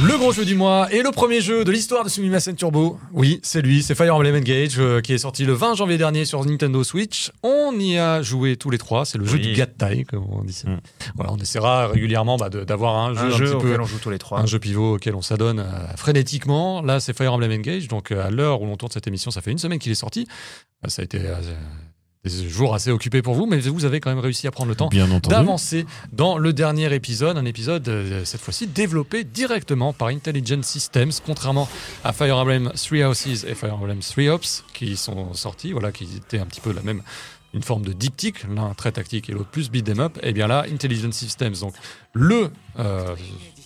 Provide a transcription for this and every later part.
Le gros jeu du mois et le premier jeu de l'histoire de Sumimasen Turbo. Oui, c'est lui, c'est Fire Emblem Engage euh, qui est sorti le 20 janvier dernier sur Nintendo Switch. On y a joué tous les trois. C'est le jeu du Gattai, comme on dit. Mm. Voilà, on essaiera régulièrement bah, de- d'avoir un jeu Un un, jeu petit peu. auquel on joue tous les trois. Un jeu pivot auquel on s'adonne euh, frénétiquement. Là, c'est Fire Emblem Engage. Donc, euh, à l'heure où l'on tourne cette émission, ça fait une semaine qu'il est sorti. Ça a été euh, des jours assez occupés pour vous, mais vous avez quand même réussi à prendre le temps d'avancer dans le dernier épisode, un épisode euh, cette fois-ci développé directement par Intelligent Systems, contrairement à Fire Emblem Three Houses et Fire Emblem Three Ops qui sont sortis, voilà, qui étaient un petit peu la même, une forme de diptyque, l'un très tactique et l'autre plus beat 'em up. Et bien là, Intelligent Systems, donc le euh,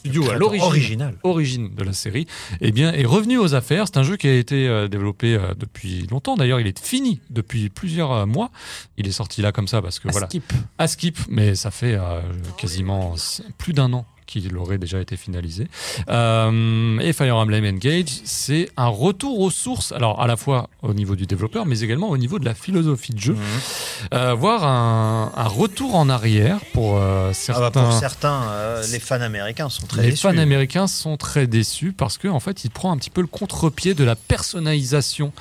studio à l'origine Original. origine de la série, eh bien, est revenu aux affaires. C'est un jeu qui a été euh, développé euh, depuis longtemps. D'ailleurs, il est fini depuis plusieurs euh, mois. Il est sorti là comme ça parce que voilà, Skip. à skip, mais ça fait euh, quasiment plus d'un an qu'il aurait déjà été finalisé. Euh, et Fire Emblem Engage, c'est un retour aux sources, alors à la fois au niveau du développeur, mais également au niveau de la philosophie de jeu, Mhm. euh, voire un, un retour en arrière pour euh, Ah certains. bah pour certains, les fans américains sont très les déçus. fans américains sont très déçus parce que en fait, il prend un petit peu le contre-pied de la personnalisation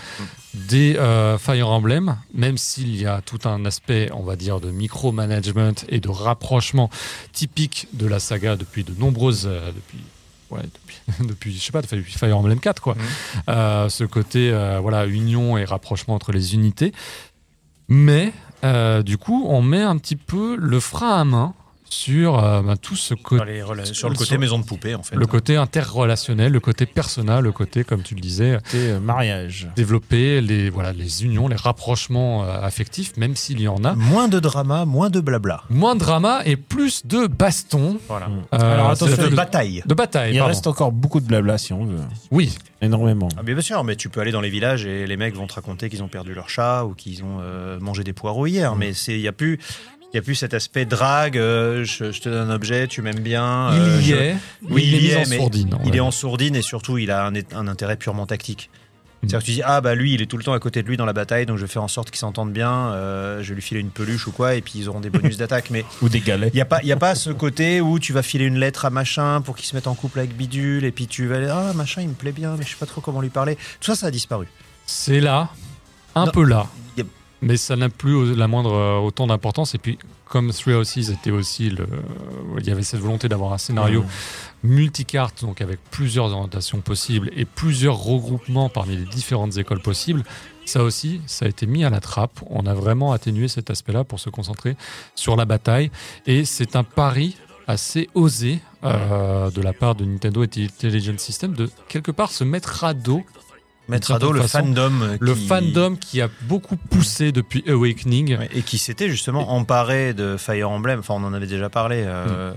des euh, Fire Emblem, même s'il y a tout un aspect, on va dire, de micromanagement et de rapprochement typique de la saga depuis de nombreuses, euh, depuis, ouais, depuis, depuis, je sais pas, depuis Fire Emblem 4, quoi. Mhm. Euh, ce côté, euh, voilà, union et rapprochement entre les unités, mais euh, du coup, on met un petit peu le frein à main sur euh, bah, tout ce côté Sur, le côté sur- maison de poupée, en fait. le côté interrelationnel, le côté personnel, le côté, comme tu le disais, C'était euh, mariage. développer les, voilà, les unions, les rapprochements euh, affectifs, même s'il y en a. Moins de drama, moins de blabla. Moins de drama et plus de baston. Voilà. Mm. Euh, Alors, attention, de le- bataille. de bataille. Il pardon. reste encore beaucoup de blabla si on veut. Oui, Énormément. Ah, bien sûr, mais tu peux aller dans les villages et les mecs vont te raconter qu'ils ont perdu leur chat ou qu'ils ont euh, mangé des poireaux hier. Mais c'est, il y a plus, il y a plus cet aspect drague. euh, je, je te donne un objet, tu m'aimes bien. euh, il y je- est. Oui, il est il en mais sourdine. Il ouais. est en sourdine et surtout il a un, un intérêt purement tactique. Mm. C'est-à-dire que tu dis ah bah lui il est tout le temps à côté de lui dans la bataille donc je vais faire en sorte qu'ils s'entendent bien, euh, je vais lui filer une peluche ou quoi et puis ils auront des bonus d'attaque mais Ou des galets. il y a pas y a pas ce côté où tu vas filer une lettre à machin pour qu'il se mette en couple avec bidule et puis tu vas aller ah machin il me plaît bien mais je sais pas trop comment lui parler. Tout ça ça a disparu. C'est là, un peu là. Mais ça n'a plus la moindre euh, autant d'importance. Et puis, comme Three Houses était aussi le. Il y avait cette volonté d'avoir un scénario multicarte, donc avec plusieurs orientations possibles et plusieurs regroupements parmi les différentes écoles possibles. Ça aussi, ça a été mis à la trappe. On a vraiment atténué cet aspect-là pour se concentrer sur la bataille. Et c'est un pari assez osé euh, de la part de Nintendo et Intelligent System de quelque part se mettre à dos Mettre à dos le façon, fandom euh, le qui- fandom qui a beaucoup poussé depuis Awakening. Ouais, et qui s'était justement emparé de Fire Emblem. Enfin on en avait déjà parlé. euh,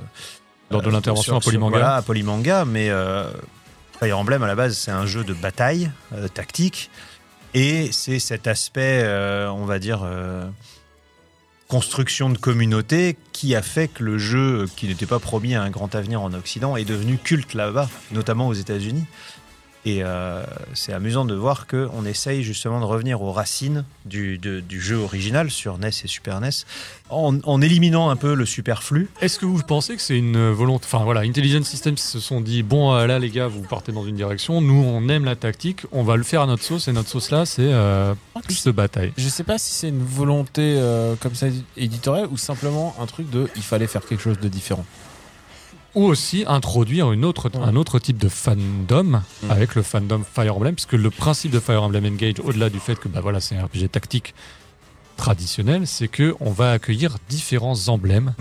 Lors de euh, l'intervention à Polymanga. Voilà, à Polymanga, mais euh, Fire Emblem à la base c'est un jeu de bataille euh, tactique et c'est cet aspect, euh, on va dire, euh, construction de communauté qui a fait que le jeu, qui n'était pas promis à un grand avenir en Occident, est devenu culte là-bas, notamment aux États-Unis. Et euh, c'est amusant de voir qu'on essaye justement de revenir aux racines du, de- du jeu original sur NES et Super NES, en, en éliminant un peu le superflu. Est-ce que vous pensez que c'est une volonté Enfin voilà, Intelligent Systems se sont dit bon euh, là les gars, vous partez dans une direction. Nous on aime la tactique, on va le faire à notre sauce et notre sauce là c'est euh, plus de bataille. Je sais pas si c'est une volonté euh, comme ça éditoriale ou simplement un truc de il fallait faire quelque chose de différent. Ou aussi introduire une autre, Ouais. un autre type de fandom Mm. avec le fandom Fire Emblem, puisque le principe de Fire Emblem Engage, au-delà du fait que bah voilà c'est un RPG tactique traditionnel, c'est que on va accueillir différents emblèmes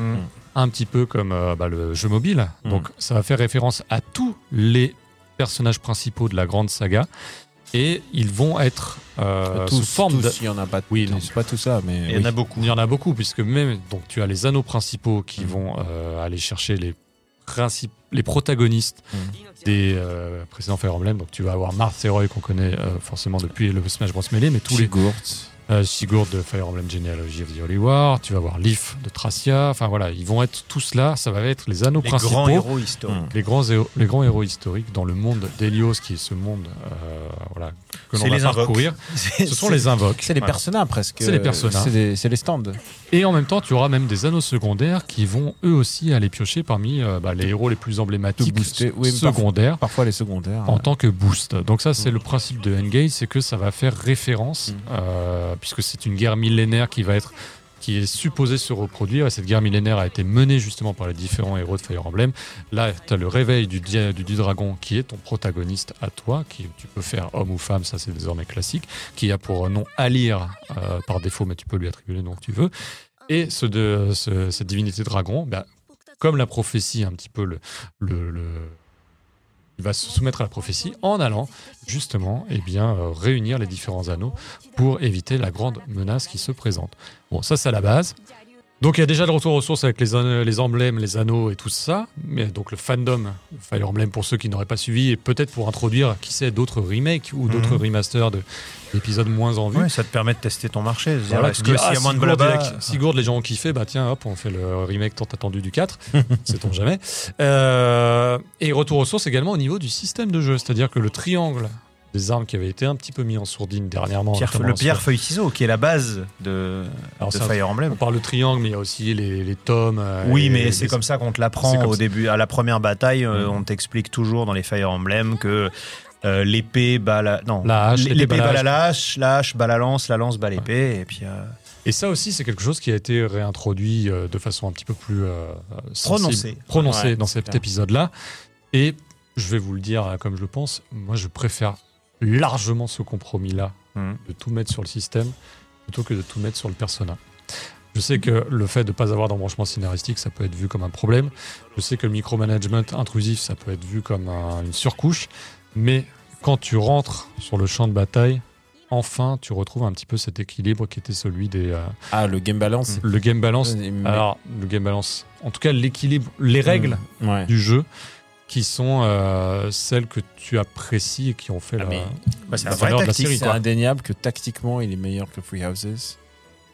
un petit peu comme euh, bah, le jeu mobile. Mm. Donc ça va faire référence à tous les personnages principaux de la grande saga et ils vont être euh, tous, sous forme tous, de... il y en a pas. Oui, c'est pas tout ça, mais il y en a beaucoup. Il y en a beaucoup puisque même donc tu as les anneaux principaux qui Mm. vont euh, aller chercher les les protagonistes Mm. des euh, précédents Fire Emblem. Donc tu vas avoir Marth Roy qu'on connaît euh, forcément depuis le Smash Bros Melee, mais tous les Sigurd. Euh, Sigurd de Fire Emblem Genealogy of the Holy War, tu vas voir Leaf de Tracia, enfin voilà, ils vont être tous là, ça va être les anneaux Les principaux. grands héros historiques. Les grands, héros, les grands héros historiques dans le monde d'Helios, qui est ce monde euh, voilà, que l'on va les parcourir. Ce sont les invoques. C'est les Voilà. personnages presque. C'est les personnages. C'est les stands. Et en même temps, tu auras même des anneaux secondaires qui vont eux aussi aller piocher parmi euh, bah, les héros les plus emblématiques booster, oui, secondaires Parfois les secondaires. en tant que boost. Donc ça, c'est Mm. le principe de Engage, c'est que ça va faire référence, Mm. Puisque c'est une guerre millénaire qui va être qui est supposée se reproduire. Et cette guerre millénaire a été menée justement par les différents héros de Fire Emblem. Là, tu as le réveil du, du, dragon qui est ton protagoniste à toi, qui tu peux faire homme ou femme, ça c'est désormais classique, qui a pour nom Alir euh, par défaut, mais tu peux lui attribuer le nom que tu veux. Et ce de, ce- cette divinité dragon, bah, comme la prophétie, un petit peu le, le- va se soumettre à la prophétie en allant justement eh bien, euh, réunir les différents anneaux pour éviter la grande menace qui se présente. Bon, ça c'est la base. Donc il y a déjà le retour aux sources avec les, les emblèmes, les anneaux et tout ça. Mais donc le fandom Fire Emblem pour ceux qui n'auraient pas suivi et peut-être pour introduire, qui sait, d'autres remakes ou d'autres Mhm. remasters de- d'épisodes moins en vue. Ouais, ça te permet de tester ton marché. Voilà, tu que dis, ah, a moins de Sigurd, blabla il y a- Sigurd, les gens ont kiffé, bah tiens, hop, on fait le remake tant attendu du 4, sait-on jamais. Euh, et retour aux sources également au niveau du système de jeu, c'est-à-dire que le triangle des armes qui avait été un petit peu mis en sourdine dernièrement. Pierre- le pierre feuille ciseau qui est la base de, Alors, de Fire Emblem. On parle de triangle, mais il y a aussi les, les tomes. euh, Oui, mais c'est comme ça qu'on te l'apprend au ça. début. À la première bataille, euh, Mhm. on t'explique toujours dans les Fire Emblem que euh, l'épée bat la non La hache, l'épée l'épée bat la lâche, la hache bat la lance, la lance bat l'épée et puis euh, Et ça aussi, c'est quelque chose qui a été réintroduit euh, de façon un petit peu plus Prononcée. Ouais, dans cet épisode-là. Et je vais vous le dire comme je le pense, moi je préfère largement ce compromis-là Mhm. de tout mettre sur le système plutôt que de tout mettre sur le persona. Je sais que le fait de ne pas avoir d'embranchement scénaristique, ça peut être vu comme un problème. Je sais que le micromanagement intrusif, ça peut être vu comme un- une surcouche. Mais quand tu rentres sur le champ de bataille, enfin, tu retrouves un petit peu cet équilibre qui était celui des... euh, Ah, le game balance. le game balance. Mais- Alors, le game balance, en tout cas, l'équilibre, les règles Mm, ouais. du jeu qui sont euh, celles que tu apprécies et qui ont fait Ah, la, mais- bah, c'est la un vrai valeur de la série. C'est indéniable que tactiquement, il est meilleur que Free Houses.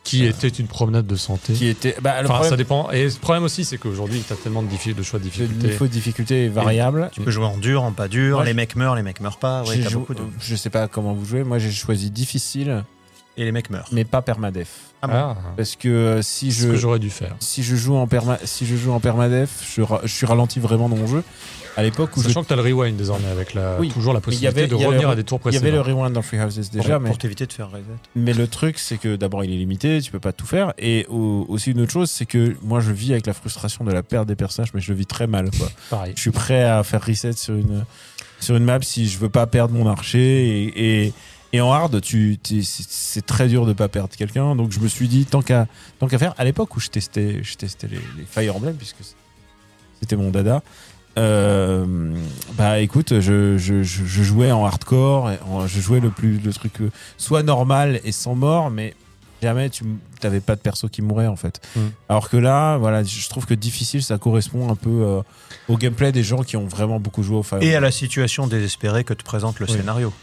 Qui Euh, était une promenade de santé. Qui était. Bah, le Enfin, problème, ça dépend. Et le problème aussi, c'est qu'aujourd'hui, tu as tellement de, diffi- de choix de le difficulté. niveau de difficulté est variable. Tu peux jouer en dur, en pas dur. Les mecs meurent, les mecs meurent pas. Ouais, jou- beaucoup de... Je sais pas comment vous jouez. Moi, j'ai choisi difficile, Et les mecs meurent. mais pas permadef. Ah bon Ah, Parce que euh, si je que j'aurais dû faire. si je joue en perma si je joue en permadef, je, ra- je suis ralenti vraiment dans mon jeu. À l'époque où je Sachant que tu as le rewind désormais avec la, Oui, toujours la possibilité avait- de revenir le- à des tours il y avait précédents. le rewind dans Free Houses déjà, pour, mais pour t'éviter de faire reset. Mais le truc, c'est que d'abord, il est limité, tu peux pas tout faire. Et au- aussi, une autre chose, c'est que moi, je vis avec la frustration de la perte des personnages, mais je le vis très mal. Quoi. Pareil. Je suis prêt à faire reset sur une, sur une map si je veux pas perdre mon archer. Et, et, et en hard, tu, c'est très dur de pas perdre quelqu'un. Donc, je me suis dit, tant qu'à tant qu'à faire, à l'époque où je testais, je testais les, les Fire Emblem, puisque c'était mon dada. euh, bah écoute, je, je, je, je jouais en hardcore, et en- je jouais le plus le truc euh, soit normal et sans mort, mais jamais tu n'avais pas de perso qui mourait en fait. Mm. Alors que là, voilà, je trouve que difficile, ça correspond un peu euh, au gameplay des gens qui ont vraiment beaucoup joué au Fire. Et à la situation désespérée que te présente le Oui. scénario.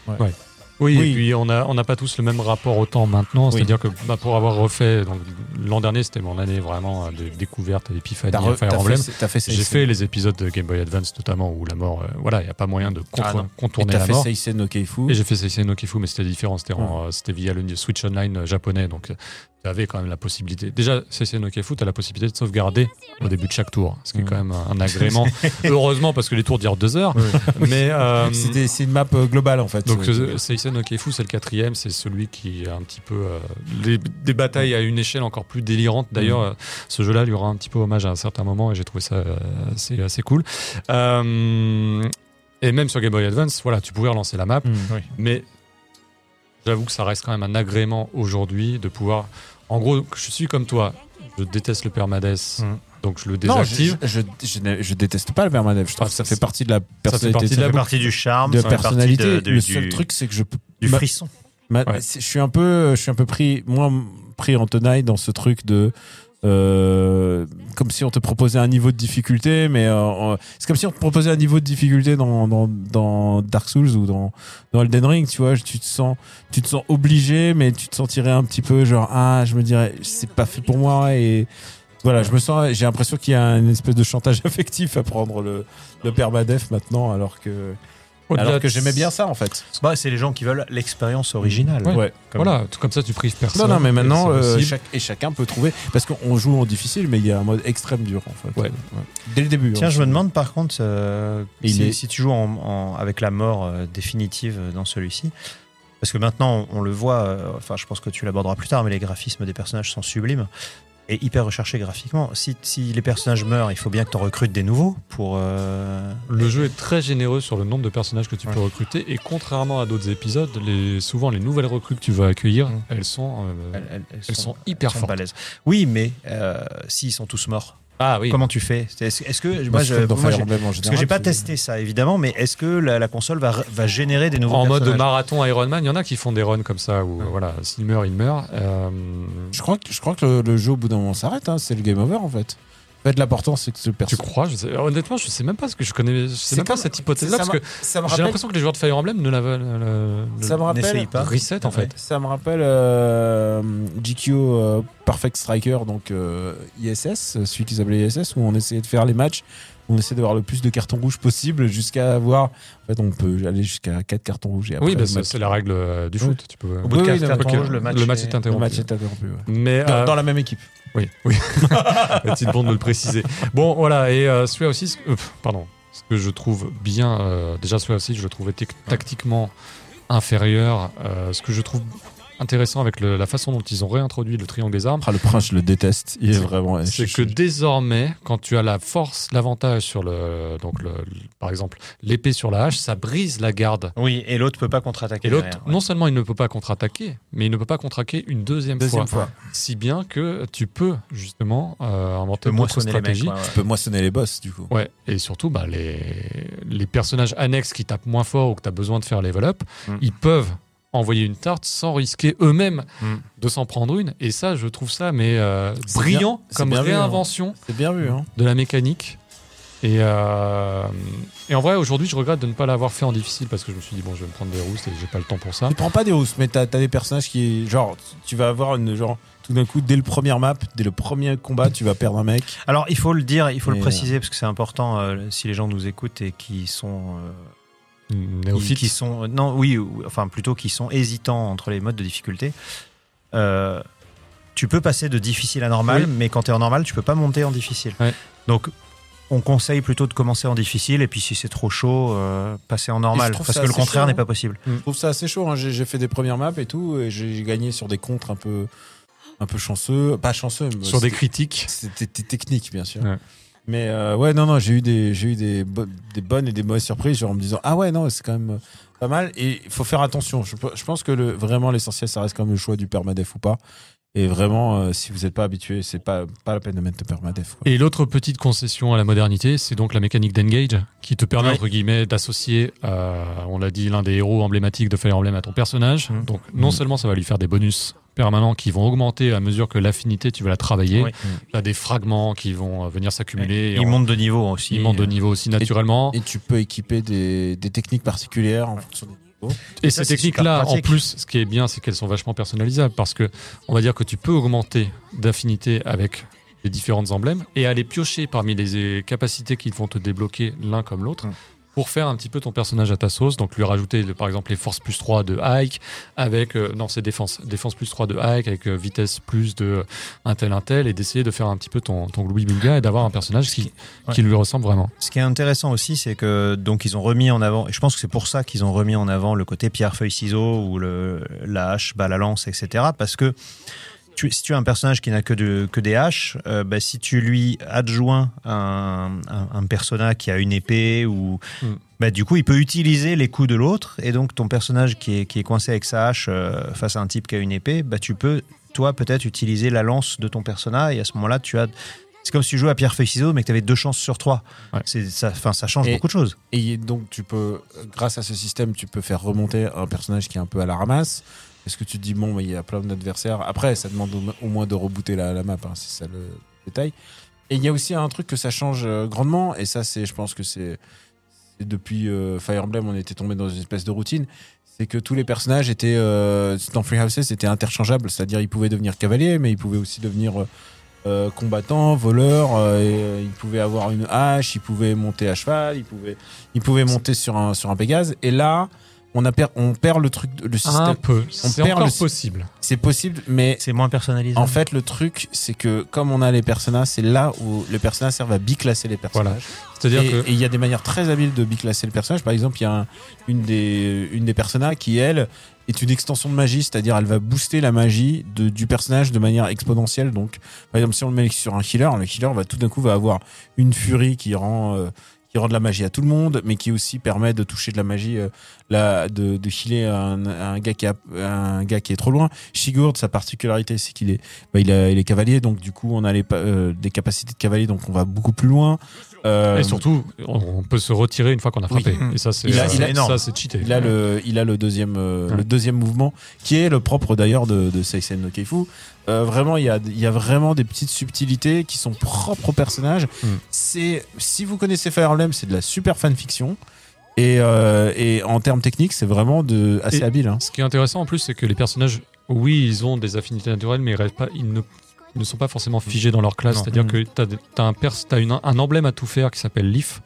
Oui, Oui. et puis on n'a on n'a pas tous le même rapport au temps maintenant. Oui. C'est-à-dire que bah, pour avoir refait, donc l'an dernier, c'était mon année vraiment de découverte et d'épiphanie à re- Fire t'as Emblem. fait, t'as fait J'ai fait les épisodes de Game Boy Advance notamment où la mort, euh, voilà, il n'y a pas moyen de contre- Ah et contourner t'as la fait mort. Seisen no Keifu. Et j'ai fait Seisei no mais c'était différent. C'était euh, c'était via le Switch Online euh, japonais. Donc, tu avais quand même la possibilité. Déjà, Seisei no Kifu, tu as la possibilité de sauvegarder au début de chaque tour. Ce qui est Mm. quand même un agrément. Heureusement, parce que les tours durent deux heures. Mais. euh, c'est une map euh, globale en fait. donc, C'est- euh, Seisei no Kifu, c'est le quatrième. C'est celui qui a un petit peu. euh, les- des batailles à une échelle encore plus délirante. D'ailleurs, Mm. ce jeu-là lui rend un petit peu hommage à un certain moment et j'ai trouvé ça assez, assez cool. Euh, et même sur Game Boy Advance, voilà, tu pouvais relancer la map. Mm. Mais j'avoue que ça reste quand même un agrément aujourd'hui de pouvoir. En gros, je suis comme toi. Je déteste le permades, Mhm. donc je le Non, désactive. je, je, je, n'ai- je déteste pas le permadef. Je trouve Ah, que ça fait partie de la fait personnalité. partie de Ça la fait boucle. partie du charme, de partie personnalité. de- de- le du, seul truc, c'est que je du ma- frisson. ma- Ouais. c'est- Je suis un peu, je suis un peu pris, moi, pris en tenaille dans ce truc de. Euh, comme si on te proposait un niveau de difficulté, mais euh, c'est comme si on te proposait un niveau de difficulté dans, Dark Souls ou dans, Elden Ring, tu vois, tu te sens, tu te sens obligé, mais tu te sentirais un petit peu genre, ah, je me dirais, c'est pas fait pour moi et voilà, je me sens, j'ai l'impression qu'il y a une espèce de chantage affectif à prendre le, le permadef maintenant, alors que, alors que j'aimais bien ça en fait. Bah, c'est les gens qui veulent l'expérience originale. Ouais. Ouais. Comme- Voilà, tout comme ça tu prives personne. Non, non, mais maintenant, euh, chaque- et chacun peut trouver. Parce qu'on joue en difficile, mais il y a un mode extrême dur, en fait. Ouais. Dès le début. Tiens, hein. je me demande par contre euh, si, est- si tu joues en- en- avec la mort euh, définitive dans celui-ci. Parce que maintenant, on, le voit, euh, enfin, je pense que tu l'aborderas plus tard, mais les graphismes des personnages sont sublimes et hyper recherchés graphiquement. Si, si les personnages meurent, il faut bien que tu en recrutes des nouveaux pour. euh, Le jeu est très généreux sur le nombre de personnages que tu peux recruter et contrairement à d'autres épisodes, les, souvent les nouvelles recrues que tu vas accueillir, Mm. elles sont, euh, elles, elles- elles elles sont hyper sont fortes. balèzes. Oui, mais euh, s'ils sont tous morts, Ah oui. comment tu fais Est-ce que Moi, je moi, parce que j'ai pas testé ça évidemment, mais est-ce que la, la console va, va générer des nouveaux En mode marathon Iron Man, il y en a qui font des runs comme ça où voilà, s'il meurt, il meurt. Euh, Je crois que, je crois que le, le jeu, au bout d'un moment, s'arrête. hein. C'est le game over, en fait. Fait, l'important, c'est que ce tu personnage. crois? Je sais- Honnêtement, je sais même pas ce que je connais. Je sais C'est même pas cette hypothèse-là parce que j'ai l'impression que les joueurs de Fire Emblem ne la le, le- Ça me rappelle. Pas. reset en fait. Ça me rappelle euh, GQ euh, Perfect Striker, donc euh, ISS, celui qu'ils appelaient ISS, où on essayait de faire les matchs, on essayait d'avoir le plus de cartons rouges possible jusqu'à avoir. En fait, on peut aller jusqu'à 4 cartons rouges. Et après, Oui, bah, c'est match- c'est la règle euh, du Oui. foot. Tu peux. Au bout de Oui, quatre oui, cartons ok. rouges, le match, Le match est- est le interrompu. match est interrompu. ouais. Mais Dans, euh, dans la même équipe. Oui, oui. C'est bon de me le préciser. Bon, voilà, et euh, celui-là aussi, euh, pardon, ce que je trouve bien, euh, déjà celui-là aussi, je le trouvais tactiquement inférieur. Euh, ce que je trouve intéressant avec le- la façon dont ils ont réintroduit le triangle des armes, Ah, le prince, je le déteste. Il est C'est- vraiment. c'est que désormais, quand tu as la force, l'avantage sur le, donc le, le- par exemple, l'épée sur la hache, ça brise la garde. Oui, et l'autre peut pas contre-attaquer. Et l'autre, ouais. non seulement il ne peut pas contre-attaquer, mais il ne peut pas contre-attaquer une deuxième, Deuxième fois. fois. Si bien que tu peux justement euh, inventer d'autres moissonner les mecs. stratégies. ouais, ouais. Tu peux moissonner les boss, du coup. Ouais, et surtout, bah, les, les personnages annexes qui tapent moins fort ou que tu as besoin de faire level up, Mm. ils peuvent envoyer une tarte sans risquer eux-mêmes Mm. de s'en prendre une. Et ça, je trouve ça mais euh, brillant bien- comme bien vu, hein. réinvention C'est bien vu, hein. de la mécanique. Et, euh, et en vrai, aujourd'hui, je regrette de ne pas l'avoir fait en difficile parce que je me suis dit, bon, je vais me prendre des roustes et j'ai pas le temps pour ça. Tu prends pas des rousses, mais t'as as des personnages qui. Genre, tu vas avoir une. Genre, tout d'un coup, dès le premier map, dès le premier combat, tu vas perdre un mec. Alors, il faut le dire, il faut Et, le préciser parce que c'est important euh, si les gens nous écoutent et qui sont. Qui, sont non oui ou- enfin plutôt qui sont hésitants entre les modes de difficulté euh, tu peux passer de difficile à normal Oui. mais quand tu es en normal tu peux pas monter en difficile Ouais. donc on conseille plutôt de commencer en difficile et puis si c'est trop chaud euh, passer en normal parce que le contraire n'est hein. pas possible Je trouve ça assez chaud. hein. J'ai fait des premières maps et tout, et j'ai gagné sur des contres un peu, un peu chanceux. Pas chanceux, mais Sur des critiques. C'était c'était technique, bien sûr. Ouais. Mais euh, ouais, non, non, j'ai eu des, j'ai eu des, bo- des bonnes et des mauvaises surprises, genre en me disant ah ouais, non, c'est quand même euh, pas mal. Et il faut faire attention. Je, pe- je pense que le, vraiment l'essentiel, ça reste quand même le choix du permadef ou pas. Et vraiment, euh, si vous n'êtes pas habitué, c'est pas pas la peine de mettre le permadef. quoi. Et l'autre petite concession à la modernité, c'est donc la mécanique d'engage, qui te permet, Oui. entre guillemets, d'associer, on l'a dit, l'un des héros emblématiques de Fire Emblem à ton personnage. Mhm. Donc, non Mhm. seulement ça va lui faire des bonus permanents qui vont augmenter à mesure que l'affinité, tu vas la travailler. Oui. Tu as des fragments qui vont euh, venir s'accumuler. et il on- monte de niveau aussi il monte de niveau aussi naturellement. Et tu peux équiper des, des techniques particulières en fonction des niveaux. Et ça, ces c'est techniques-là, en plus, ce qui est bien, c'est qu'elles sont vachement personnalisables parce que on va dire que tu peux augmenter d'affinité avec les différentes emblèmes et aller piocher parmi les euh, capacités qui vont te débloquer l'un comme l'autre. Pour faire un petit peu ton personnage à ta sauce, donc lui rajouter le- par exemple les forces plus 3 de Ike, avec, euh, non c'est défense, défense plus 3 de Ike, avec euh, vitesse plus de un tel un tel, et d'essayer de faire un petit peu ton, ton Bulga et d'avoir un personnage qui, Ouais. qui lui ressemble vraiment. Ce qui est intéressant aussi, c'est que donc ils ont remis en avant, et je pense que c'est pour ça qu'ils ont remis en avant le côté pierre feuille ciseaux ou le la hache, bah, la lance, etc. Parce que tu, si tu as un personnage qui n'a que, de, que des haches, euh, bah, si tu lui adjoins un, un, un persona qui a une épée ou Mm. bah, du coup il peut utiliser les coups de l'autre et donc ton personnage qui est, qui est coincé avec sa hache euh, face à un type qui a une épée, bah, tu peux toi peut-être utiliser la lance de ton persona et à ce moment-là tu as c'est comme si tu jouais à pierre feuille ciseaux mais que tu avais deux chances sur trois. Ouais. C'est ça, ça change Et- beaucoup de choses. Et donc, tu peux, grâce à ce système, tu peux faire remonter un personnage qui est un peu à la ramasse. Parce que tu te dis, bon, il y a plein d'adversaires. Après, ça demande au, moins de rebooter la, map, hein, c'est ça le détail. Et il y a aussi un truc que ça change euh, grandement, et ça, c'est, je pense que c'est depuis euh, Fire Emblem, on était tombé dans une espèce de routine. C'est que tous les personnages étaient euh, dans Free Houses, c'était interchangeable, c'est-à-dire ils pouvaient devenir cavaliers, mais ils pouvaient aussi devenir euh, combattants, voleurs. et, ils pouvaient avoir une hache, ils pouvaient monter à cheval, ils pouvaient, ils pouvaient monter sur un sur un Pégase. Et là, on a per- on perd le truc, le système. Un peu. C'est perd encore le- possible. C'est possible, mais C'est moins personnalisé. en fait, le truc, c'est que comme on a les personnages, c'est là où les personnages servent à biclasser les personnages. C'est-à-dire Et que et il y a des manières très habiles de biclasser le personnage. Par exemple, il y a un- une, des, une des personnages qui, elle, est une extension de magie, c'est-à-dire elle va booster la magie de- du personnage de manière exponentielle. Donc, par exemple, si on le met sur un healer, le healer va tout d'un coup va avoir une furie qui rend euh, qui rend de la magie à tout le monde, mais qui aussi permet de toucher de la magie, euh, la, de, de healer un, un gars qui a, un gars qui est trop loin. Sigurd, sa particularité, c'est qu'il est, bah, il, a- il est cavalier, donc du coup, on a les, euh, des capacités de cavalier, donc on va beaucoup plus loin. Euh, et surtout, on on peut se retirer une fois qu'on a frappé. Et ça, c'est Il a- il a- énorme. ça, c'est cheaté. Il a le, il a le deuxième, Ouais. le deuxième mouvement, qui est le propre d'ailleurs de, de Seisen no Keifu. Euh, vraiment, il y a, y a vraiment des petites subtilités qui sont propres au personnage. Mm. C'est, si vous connaissez Fire Emblem, c'est de la super fanfiction. Et, euh, et en termes techniques, c'est vraiment de, assez Et- habile. hein. Ce qui est intéressant en plus, c'est que les personnages, oui, ils ont des affinités naturelles, mais ils, restent pas, ils ne, sont pas forcément figés dans leur classe. C'est-à-dire Mm. que tu as, un, une- un emblème à tout faire qui s'appelle Leaf,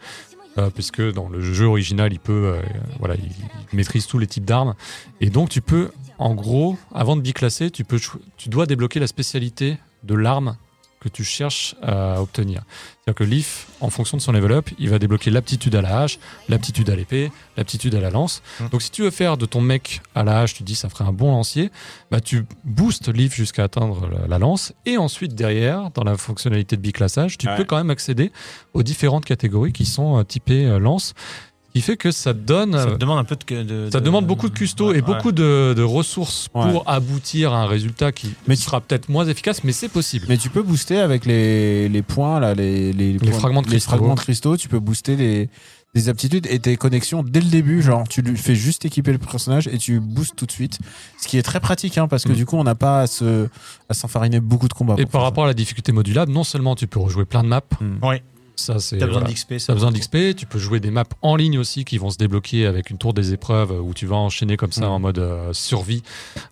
euh, puisque dans le jeu original, il peut, euh, voilà, il, maîtrise tous les types d'armes. Et donc, tu peux, en gros, avant de biclasser, tu, peux, tu dois débloquer la spécialité de l'arme que tu cherches à obtenir. C'est-à-dire que Leaf, en fonction de son level up, il va débloquer l'aptitude à la hache, l'aptitude à l'épée, l'aptitude à la lance. Mm. Donc si tu veux faire de ton mec à la hache, tu dis ça ferait un bon lancier, bah tu boostes Leaf jusqu'à atteindre la, la lance et ensuite derrière, dans la fonctionnalité de biclassage, tu Ouais. peux quand même accéder aux différentes catégories qui sont euh, typées euh, lance, ce qui fait que ça donne Ça euh, te demande un peu de. de- ça de- demande beaucoup de custo Ouais, et ouais. beaucoup de, de ressources pour Ouais. aboutir à un résultat qui Mais tu- sera peut-être moins efficace, mais c'est possible. Mais tu peux booster avec les, les points, là, les, les, points- fragments de les cristaux. fragments de cristaux. Tu peux booster les, les aptitudes et tes connexions dès le début. Genre, tu lui fais juste équiper le personnage et tu boostes tout de suite. Ce qui est très pratique, hein, parce que Mm. du coup, on n'a pas à se, à s'enfariner beaucoup de combats. Et par rapport à la difficulté modulable, non seulement tu peux rejouer plein de maps, ça. Mm. Ouais. Ça c'est T'as besoin voilà. d'XP. T'as besoin d'XP, tu peux jouer des maps en ligne aussi qui vont se débloquer avec une tour des épreuves où tu vas enchaîner comme ça Mhm. en mode euh, survie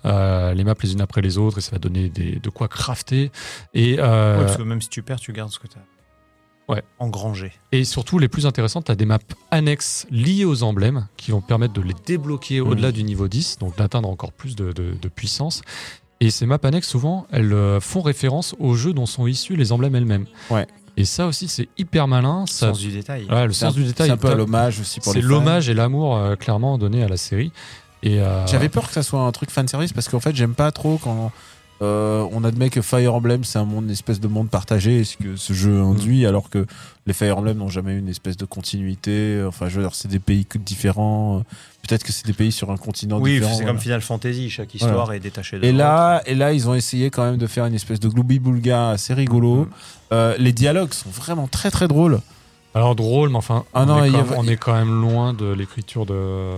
euh, les maps les unes après les autres et ça va donner des, de quoi crafter. Et, euh, Ouais, parce que même si tu perds, tu gardes ce que tu as Ouais. engrangé. et surtout, les plus intéressantes, tu as des maps annexes liées aux emblèmes qui vont permettre de les débloquer Mhm. au-delà du niveau 10, donc d'atteindre encore plus de, de- de puissance. Et ces maps annexes, souvent, elles font référence aux jeux dont sont issus les emblèmes elles-mêmes. Ouais. Et ça aussi, c'est hyper malin. Ça, Sens du détail. ouais, le C'est un- sens du détail. C'est un peu l'hommage aussi pour C'est les fans. l'hommage et l'amour euh, clairement donné à la série. Et euh, J'avais peur que ça soit un truc fan service parce qu'en fait, j'aime pas trop quand euh, on admet que Fire Emblem c'est un monde, une espèce de monde partagé, ce que ce jeu induit, alors que les Fire Emblem n'ont jamais eu une espèce de continuité. Enfin, je veux dire, c'est des pays différents. Peut-être que c'est des pays sur un continent Oui, différent. c'est voilà. comme Final Fantasy. Chaque histoire est détachée de Et là, et là, ils ont essayé quand même de faire une espèce de gloubi-boulga assez rigolo. Mhm. Euh, les dialogues sont vraiment très très drôles. Alors drôle, mais enfin, Ah on, non, est quand a- même, on est quand même loin de l'écriture de, Euh,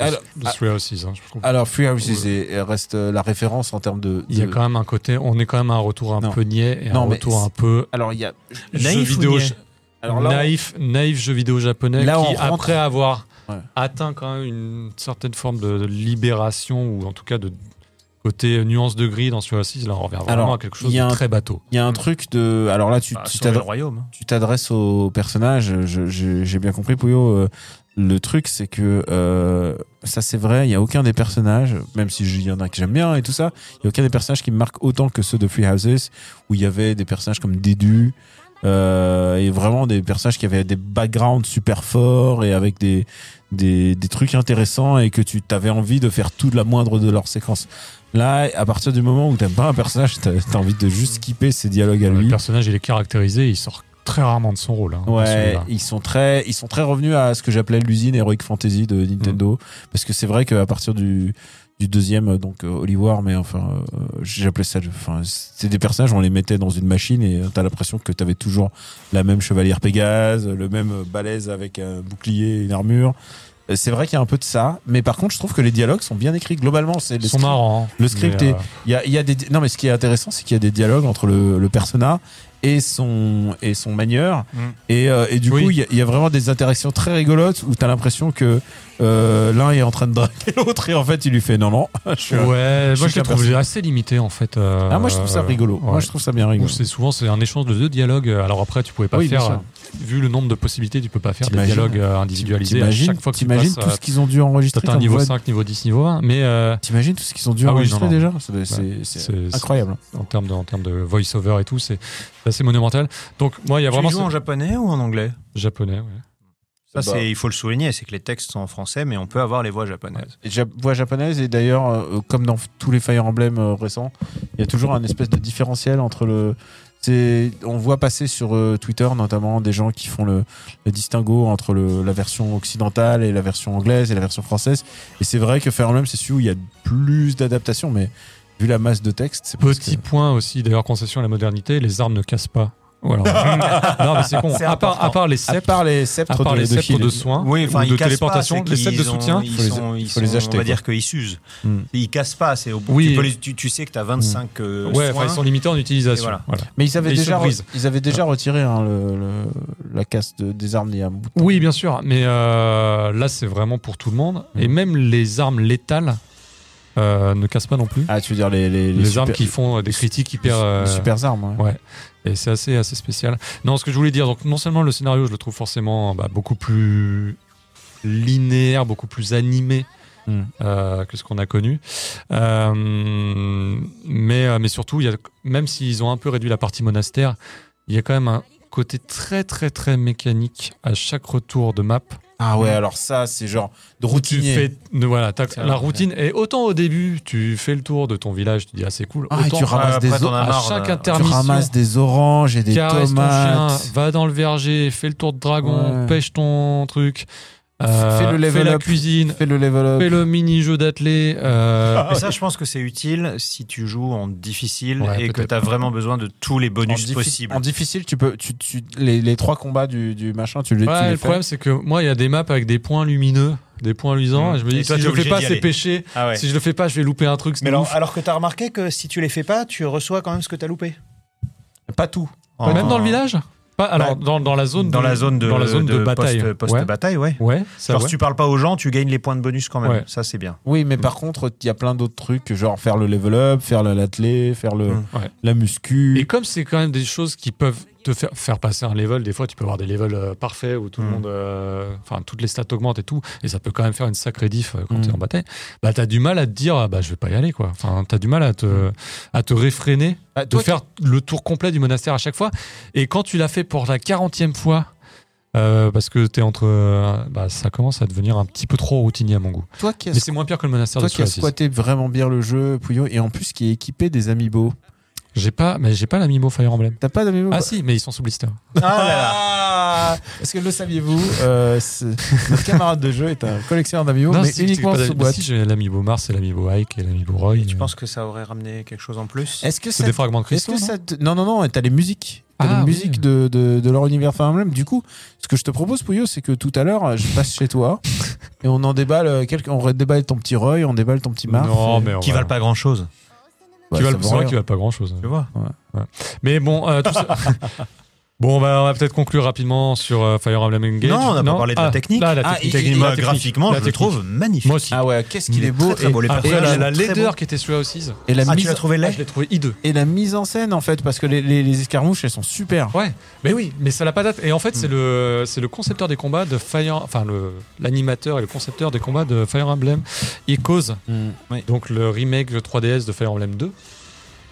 alors- de Three Houses, hein, je trouve. Alors, Free Houses est- reste euh, la référence en termes de. Il y a quand même un côté, on est quand même à un retour un Non. peu niais et Non, un retour un peu Alors, il y a. Naïf jeu vidéo, Alors là, on- naïf, naïf jeu vidéo japonais Là, qui, rentre- après avoir Ouais. atteint quand même une certaine forme de libération ou en tout cas de côté nuance de gris dans Houses, là on revient vraiment Alors, à quelque chose il y a de un- très bateau. Il y a un truc de. Alors là, tu Bah, tu t'adresses- royaume. tu t'adresses au personnage. J'ai bien compris, Pouillot. euh, le truc, c'est que euh, ça, c'est vrai. Il y a aucun des personnages, même si il y en a que j'aime bien et tout ça, il y a aucun des personnages qui me marquent autant que ceux de Free Houses, où il y avait des personnages comme Dédu. Euh, et vraiment des personnages qui avaient des backgrounds super forts et avec des, des, des trucs intéressants et que tu t'avais envie de faire tout de la moindre de leurs séquences. Là, à partir du moment où t'aimes pas un personnage, t'as as envie de juste skipper ses dialogues à Le lui. personnage il est caractérisé, il sort très rarement de son rôle. hein, Ouais, ils sont très, ils sont très revenus à ce que j'appelais l'usine Heroic Fantasy de Nintendo, Mm. parce que c'est vrai qu'à partir du, du deuxième, euh, donc euh, War, mais enfin, euh, j'appelais ça. Enfin, c'est des personnages, on les mettait dans une machine et t'as l'impression que t'avais toujours la même chevalière Pégase, le même balèze avec un bouclier, une armure. C'est vrai qu'il y a un peu de ça, mais par contre, je trouve que les dialogues sont bien écrits globalement. C'est sont script- marrants. le script est- euh, Il y a, il y a des non mais ce qui est intéressant c'est qu'il y a des dialogues entre le, le persona et son et son manieur Mm. et, euh, et du Oui. coup il y, y a vraiment des interactions très rigolotes où t'as l'impression que euh, l'un est en train de draguer l'autre et en fait il lui fait non non je suis un- Ouais, je moi je les trouve assez limité en fait. euh, ah moi je trouve ça rigolo moi je trouve ça bien rigolo c'est souvent c'est un échange de deux dialogues. Alors après, tu pouvais pas Oui, bien faire, sûr. vu le nombre de possibilités, tu peux pas faire des dialogues euh, individualisés. À chaque fois que tu t'imagines passes, tout euh, ce qu'ils ont dû enregistrer t'atteins comme niveau voix- 5, niveau 10, niveau 20. Mais euh, t'imagines tout ce qu'ils ont dû Ah oui, enregistrer non, non. déjà C'est- incroyable en termes de, en termes de voice-over et tout, c'est assez monumental. Donc moi, il y a Tu vraiment en japonais ou en anglais? Japonais. ouais. Ça, Bah. c'est, il faut le souligner, c'est que les textes sont en français, mais on peut avoir les voix japonaises. Et ja- voix japonaise et d'ailleurs euh, comme dans tous les Fire Emblem euh, récents il y a toujours un espèce de différentiel entre le c'est on voit passer sur euh, Twitter notamment des gens qui font le, le distinguo entre le, la version occidentale et la version anglaise et la version française et c'est vrai que Fire Emblem c'est celui où il y a plus d'adaptations mais vu la masse de texte c'est parce Petit que- point aussi, d'ailleurs, concession à la modernité, les armes ne cassent pas. Voilà. non, mais c'est con. C'est à, part, important. à part les à sceptres, part les à sceptres part de, les de sceptres heal. de soins, Oui, enfin, ou de ils cassent téléportation, pas, c'est les sceptres de qu'ils ont- soutien, ils faut les- sont, ils faut les sont- acheter, On va quoi. dire qu'ils s'usent. Hmm. Ils cassent pas, c'est au bout. Oui. Tu, peux les- tu- tu sais que tu as 25 euh, ouais, soins. enfin, ils sont limités en utilisation. Et voilà. Voilà. mais ils avaient Et ils se déjà brisent. ils avaient déjà retiré hein, le, le- la casse de- des armes bout de Oui, bien sûr, mais euh, là, c'est vraiment pour tout le monde. Et Mhm. même les armes létales euh, ne cassent pas non plus. ah tu veux dire les les, les super- armes qui font euh, des critiques hyper. les euh, super armes ouais. Ouais. Et c'est assez, assez spécial. Non, ce que je voulais dire, donc non seulement le scénario, je le trouve forcément bah, beaucoup plus linéaire, beaucoup plus animé Mm. euh, que ce qu'on a connu, Euh, mais, mais surtout, il y a, même s'ils ont un peu réduit la partie monastère, il y a quand même un côté très très très mécanique à chaque retour de map. Ah ouais, alors ça, c'est genre de Où tu fais, voilà, la vrai. routine. Et autant au début, tu fais le tour de ton village, tu dis ah c'est cool. Ah, et autant tu ramasses après, des à chaque tu ramasses des oranges et des caresse ton chien, tomates. va dans le verger, fais le tour de dragon, Ouais. pêche ton truc, euh, Fais le level la up. cuisine, Fais le level up. fais le mini-jeu d'athlé. euh, Mais ça, je pense que c'est utile si tu joues en difficile Ouais, et que tu as vraiment besoin de tous les bonus possibles. en difficile, tu peux, tu, tu- les, les trois combats du, du machin, tu les, tu ouais, les le fais. problème, c'est que moi, il y a des maps avec des points lumineux, des points luisants. Mmh. Et je me Et dis, toi, si je le fais pas, c'est péché. Ah ouais. Si je le fais pas, je vais louper un truc. Mais alors, ouf. alors que tu as remarqué que si tu les fais pas, tu reçois quand même ce que tu as loupé. Pas tout. En- Même dans le village? Pas, alors, Bah, dans, dans la zone dans de, la zone de, dans la zone de, bataille. post- post-bataille, ouais. ouais. ouais, ça, Genre, ouais. si tu parles pas aux gens, tu gagnes les points de bonus quand même. Ouais. Ça, c'est bien. Oui, mais par contre, il y a plein d'autres trucs, genre faire le level up, faire la l'athlé, faire le, Mm. Ouais. la muscu. Et comme c'est quand même des choses qui peuvent te faire, faire passer un level, des fois tu peux avoir des levels euh, parfaits où tout le Mm. monde, euh, enfin toutes les stats augmentent et tout, et ça peut quand même faire une sacrée diff euh, quand Mm. tu es en bataille. Bah t'as du mal à te dire, ah, bah je vais pas y aller quoi. Enfin t'as du mal à te, à te réfréner, Ah, de toi, faire le tour complet du monastère à chaque fois. Et quand tu l'as fait pour la 40e fois. euh, parce que t'es entre, euh, bah, ça commence à devenir un petit peu trop routinier à mon goût. toi qui Mais c'est moins pire que le monastère toi de qui as squatté vraiment bien le jeu, Pouillot, et en plus qui est équipé des amiibo. J'ai pas, mais j'ai pas l'amiibo Fire Emblem. T'as pas d'amiibo Ah si, mais ils sont sous blister. Ah Parce que le saviez-vous, euh, c'est- notre camarade de jeu est un collectionneur d'amiibo, mais si, uniquement sous si, boîte. Si, j'ai l'amiibo Mars et l'amiibo Ike et l'amiibo Roy. Tu euh, penses que ça aurait ramené quelque chose en plus Est-ce que C'est ça des fragments de Est-ce cristaux que non ça te- Non, non, non, t'as les musiques. T'as Ah, les oui. musiques de, de, de leur univers Fire Emblem. Du coup, ce que je te propose, Pouillot, c'est que tout à l'heure, je passe chez toi et on en déballe euh, quelques, on déballe ton petit Roy, on déballe ton petit Marf. Non, mais on Qui va- valent pas grand chose. Ouais, qui ça valent- C'est vrai qu'ils valent pas grand chose. Tu vois. Mais bon, euh, tout ça- Bon, on va, on va peut-être conclure rapidement sur euh, Fire Emblem Engage. Non, on n'a pas parlé de la Ah, technique. là, la Ah, technique. La graphiquement, La je le technique. trouve magnifique. Moi aussi. Ah ouais, qu'est-ce qu'il Il est beau. très, très beau, et, les la, la laideur qui était sur aussi. et la Ah, tu mise, l'as trouvé Ah, laid je l'ai trouvé hideux. et la mise en scène, en fait, parce que les, les, les escarmouches, elles sont super. Ouais, mais oui, mais ça n'a pas date. Et en fait, Hmm. c'est le, c'est le concepteur des combats de Fire, enfin le, l'animateur et le concepteur des combats de Fire Emblem Echoes, donc le remake 3DS de Fire Emblem 2.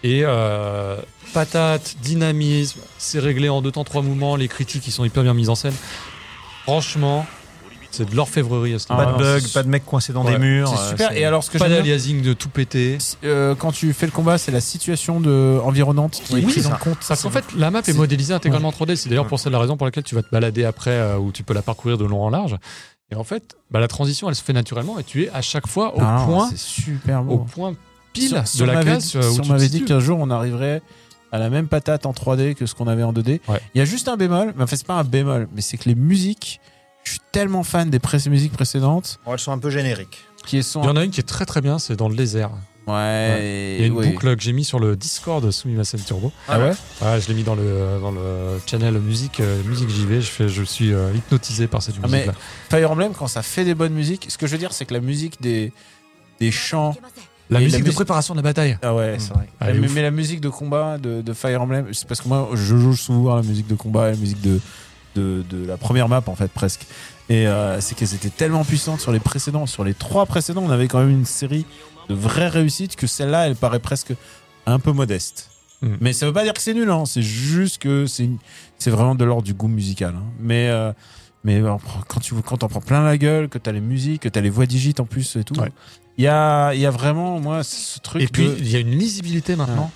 Et euh, patate, dynamisme, c'est réglé en deux temps, trois mouvements, les critiques qui sont hyper bien mises en scène. Franchement, c'est de l'orfèvrerie à ce Ah, Pas de bug, pas de mec coincé dans Ouais, des murs. C'est euh, super. Et alors, ce que Pas d'aliasing de tout péter. euh, quand tu fais le combat, c'est la situation de, environnante qui Oui, est prise en compte. Parce qu'en fait, la map est modélisée intégralement en 3D. C'est d'ailleurs Ouais. pour ça la raison pour laquelle tu vas te balader après, euh, où tu peux la parcourir de long en large. Et en fait, bah, la transition, elle se fait naturellement et tu es à chaque fois au Ah, point, C'est super au beau. point pile Si- si de on la m'avait case dit- où si on m'avait dit qu'un jour on arriverait à la même patate en 3D que ce qu'on avait en 2D. Ouais. Il y a juste un bémol, mais en fait c'est pas un bémol, mais c'est que les musiques, je suis tellement fan des pré- musiques précédentes Bon, elles sont un peu génériques. qui sont Il y en a une qui est très très bien, c'est dans le désert. ouais, Il y a une oui. boucle que j'ai mis sur le Discord de Sumimasen Turbo. Ah ouais Ouais, je l'ai mis dans le, dans le channel musique, euh, musique JV. Je, fais, je suis euh, hypnotisé par cette Ah, mais- musique-là. Fire Emblem quand ça fait des bonnes musiques, ce que je veux dire c'est que la musique des des chants La musique de préparation de la bataille. Ah ouais, c'est vrai. Est mais, la musique de combat de, de Fire Emblem, c'est parce que moi je joue souvent à la musique de combat, et la musique de, de, de la première map en fait presque. Et euh, c'est qu'elles étaient tellement puissantes sur les précédents. Sur les trois précédents, on avait quand même une série de vraies réussites que celle-là, elle paraît presque un peu modeste. Mm. Mais ça veut pas dire que c'est nul, hein. c'est juste que c'est une- c'est vraiment de l'ordre du goût musical. hein. Mais euh, mais quand tu quand on prend plein la gueule, que t'as les musiques, que t'as les voix digites en plus et tout, il y a il y a vraiment moi ce truc Et puis, de- il y a une lisibilité maintenant.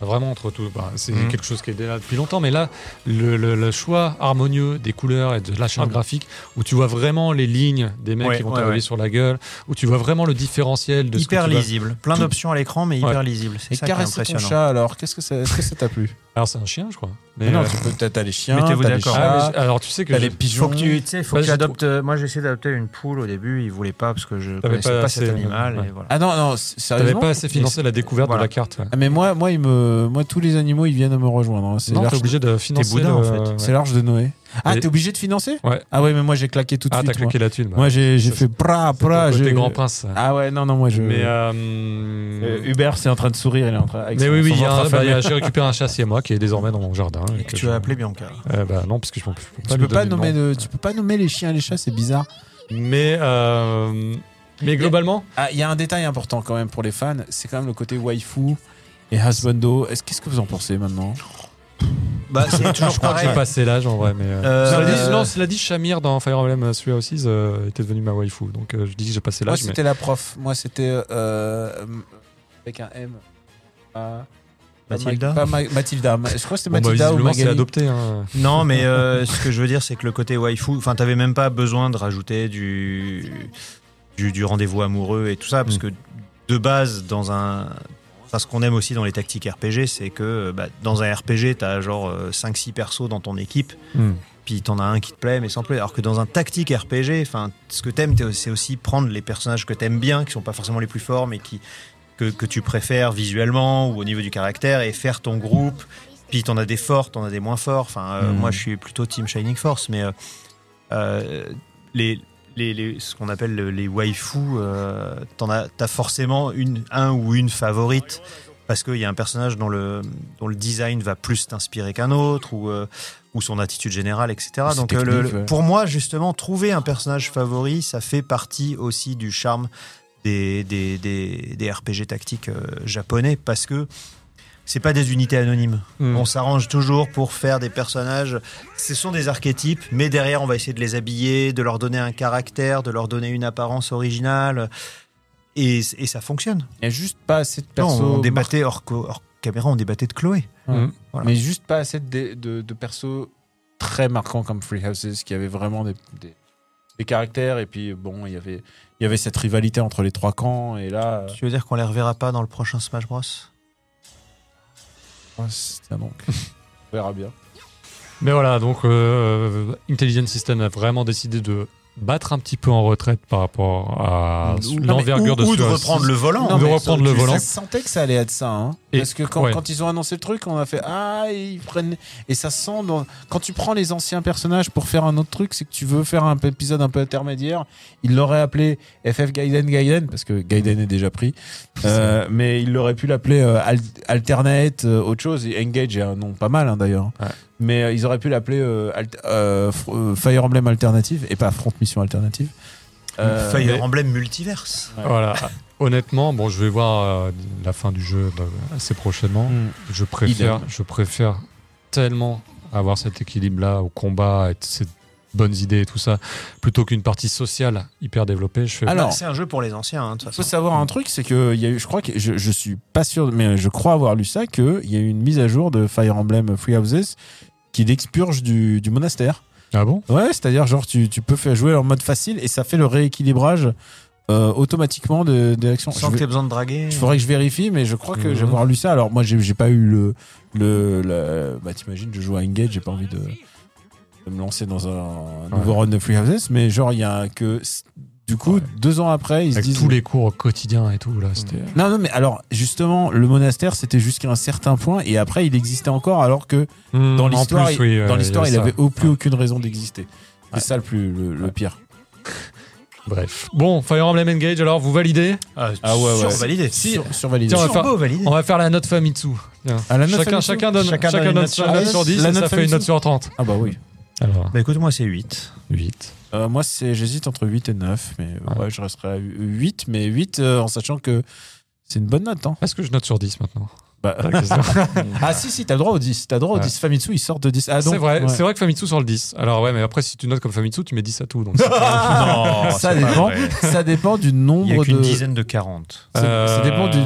Vraiment entre tout. Bah, c'est Mhm. quelque chose qui est là depuis longtemps, mais là, le, le- le choix harmonieux des couleurs et de la charte Ah. graphique, où tu vois vraiment les lignes des mecs Ouais, qui vont ouais, t'arriver ouais. sur la gueule, où tu vois vraiment le différentiel de ce Hyper que tu vas- lisible. Plein Tout- d'options à l'écran, mais hyper Ouais. lisible. C'est Et ça qui est caresser ton chat alors, qu'est-ce que que ça t'a plu? Alors, c'est un chien, je crois. Mais, non, euh, tu peux, t'as les chiens, Mettez-vous d'accord. ah, alors, tu sais que t'as je- les pigeons. Faut que tu, tu sais, faut Bah, que adoptes. euh, Moi, j'ai essayé d'adopter une poule au début. Il voulait pas parce que je connaissais pas pas, cet animal. ouais. Et voilà. Ah non, non, s- t'avais sérieusement pas assez financé la découverte Voilà. de la carte. ouais. Ah, mais moi, moi, il me, moi, tous les animaux, ils viennent à me rejoindre. hein. C'est Non, t'es obligé de financer. boudin, le- en fait. ouais. c'est l'arche de Noé. Ah, Et- t'es obligé de financer? Ouais. Ah ouais, mais moi, j'ai claqué tout de Ah, t'as suite. moi. claqué la thune. bah. Moi, j'ai, fait pra, pra. j'ai- grand prince. Ah ouais, non, non, moi, je. Mais, euh, Euh, Hubert, c'est en train de sourire, il est en train. avec mais son- oui, oui, son il y a ventre un- bah, j'ai récupéré un chassier moi qui est désormais dans mon jardin. et Et que que tu je- as appelé Bianca. Euh, bah non, parce que je peux, je peux pas Tu peux pas nommer, tu peux pas nommer les chiens et les chats, c'est bizarre. Mais, euh, mais globalement, Ah, il y a un détail important quand même pour les fans, c'est quand même le côté waifu et husbando. Est-ce qu'est-ce que vous en pensez maintenant? Bah, c'est toujours je crois que j'ai passé l'âge en vrai. Mais, euh, Euh, cela, dit, euh, non, cela dit, Shamir dans Fire Emblem Three Houses euh, était devenu ma waifu. Donc euh, je dis que j'ai passé Moi, l'âge. mais- c'était la prof. Moi, c'était euh, avec un M. Ah, Mathilda Ma- pas Ma- Mathilda. Ma- Je crois que c'était Bon, bah, Mathilda ou Magali. adopté. hein. Non, mais euh, ce que je veux dire, c'est que le côté waifu, enfin, t'avais même pas besoin de rajouter du, du, du rendez-vous amoureux et tout ça, parce Mm. que de base, dans un. Enfin, ce qu'on aime aussi dans les tactiques RPG, c'est que bah, dans un RPG, t'as genre 5-6 persos dans ton équipe, Hmm. puis t'en as un qui te plaît, mais sans plaît. Alors que dans un tactique RPG, enfin, ce que t'aimes, t'es- c'est aussi prendre les personnages que t'aimes bien, qui sont pas forcément les plus forts, mais qui, que, que tu préfères visuellement ou au niveau du caractère, et faire ton groupe. Puis t'en as des forts, t'en as des moins forts. Enfin, euh, Mm. moi, je suis plutôt Team Shining Force, mais euh, euh, les, les, les- ce qu'on appelle le- les waifus, euh, t'en as, t'as forcément une, un ou une favorite parce qu'il y a un personnage dont le, dont le design va plus t'inspirer qu'un autre ou, euh, ou son attitude générale, etc. Donc, euh, le- technique, ouais. pour moi, justement, trouver un personnage favori, ça fait partie aussi du charme des, des, des, des RPG tactiques euh, japonais parce que c'est pas des unités anonymes. Hmm. On s'arrange toujours pour faire des personnages. Ce sont des archétypes, mais derrière, on va essayer de les habiller, de leur donner un caractère, de leur donner une apparence originale. Et, et ça fonctionne. Il y a juste pas assez de Non, persos. on débattait hors, caméra, on débattait de Chloé. Hmm. Voilà. Mais juste pas assez de, de, de persos très marquants comme Free Houses qui avaient vraiment des, des, des caractères. Et puis, bon, il y avait, il y avait cette rivalité entre les trois camps. Et là. Tu veux dire qu'on les reverra pas dans le prochain Smash Bros? Tiens donc. on verra bien. Mais voilà, donc euh, Intelligent System a vraiment décidé de battre un petit peu en retraite par rapport à l'envergure de ou, ou de reprendre le volant. Non, de reprendre ça, le tu volant. sentais que ça allait être ça. Hein. Et- Parce que quand, ouais. quand ils ont annoncé le truc, on a fait Ah, ils prennent. Et ça sent. Dans... Quand tu prends les anciens personnages pour faire un autre truc, c'est que tu veux faire un épisode un peu intermédiaire. Ils l'auraient appelé FF Gaiden Gaiden, parce que Gaiden est déjà pris. Euh, mais ils l'auraient pu l'appeler euh, Al- Alternate, euh, autre chose. Et Engage est un nom pas mal hein, d'ailleurs. Ouais. Mais ils auraient pu l'appeler Fire Emblem Alternative et pas Front Mission Alternative. Euh, Fire mais- Emblem Multiverse. Voilà. Honnêtement, bon, je vais voir euh, la fin du jeu bah, assez prochainement. hmm. Je préfère, Idem. je préfère tellement avoir cet équilibre-là au combat et ces bonnes idées et tout ça, plutôt qu'une partie sociale hyper développée. Je fais, Alors, c'est un jeu pour les anciens, hein, de toute Il faut façon. savoir un truc, c'est que il y a eu, je crois que je, je suis pas sûr, mais je crois avoir lu ça, qu'il y a eu une mise à jour de Fire Emblem Free Houses qui l'expurge du, du monastère. Ah bon? Ouais, c'est-à-dire genre tu, tu peux faire jouer en mode facile et ça fait le rééquilibrage euh, automatiquement de, de l'action. Sans Je que tu aies besoin de draguer. Il faudrait que je vérifie, mais je crois que Mhm. j'ai avoir lu ça. Alors moi, j'ai j'ai pas eu le le, bah t'imagines, je joue à Engage, j'ai pas envie de, de me lancer dans un nouveau run de Free Houses, mais genre il y a que du coup Ouais. deux ans après ils se Avec disent tous les cours quotidiens et tout, là, c'était. non non mais alors justement le monastère c'était jusqu'à un certain point et après il existait encore alors que Hmm, dans en l'histoire il, oui, dans euh, l'histoire il a avait ça. au- plus Ouais. aucune raison d'exister. C'est Ouais. ça le plus le, le pire. Bref. Bon, Fire Emblem Engage, alors, vous validez? Ah, Ah ouais, ouais. survalidé. Si- Sur, survalidé. Tiens, on va faire-. On va faire la note Famitsu. Ah, la note chacun, Famitsu chacun donne, Chacun chacun donne note sur note 10. sur 10 La et note ça fait une note sur 30. Ah bah oui. Alors, Bah écoute, moi c'est 8. 8. Euh, moi, j'hésite entre 8 et 9, mais Ouais. ouais, je resterai à 8, mais 8 euh, en sachant que c'est une bonne note. Hein. Est-ce que je note sur 10 maintenant? Bah, ah si, si, t'as le droit au 10. T'as le droit au Ouais. 10. Famitsu, il sort de 10. Ah, C'est vrai, ouais. c'est vrai que Famitsu sur le 10. Alors ouais, mais après si tu notes comme Famitsu, tu mets 10 à tout. Donc non, ça, dépend, ça dépend du Il y a nombre qu'une de. dizaine de 40. Ça, ça Euh, dépend du,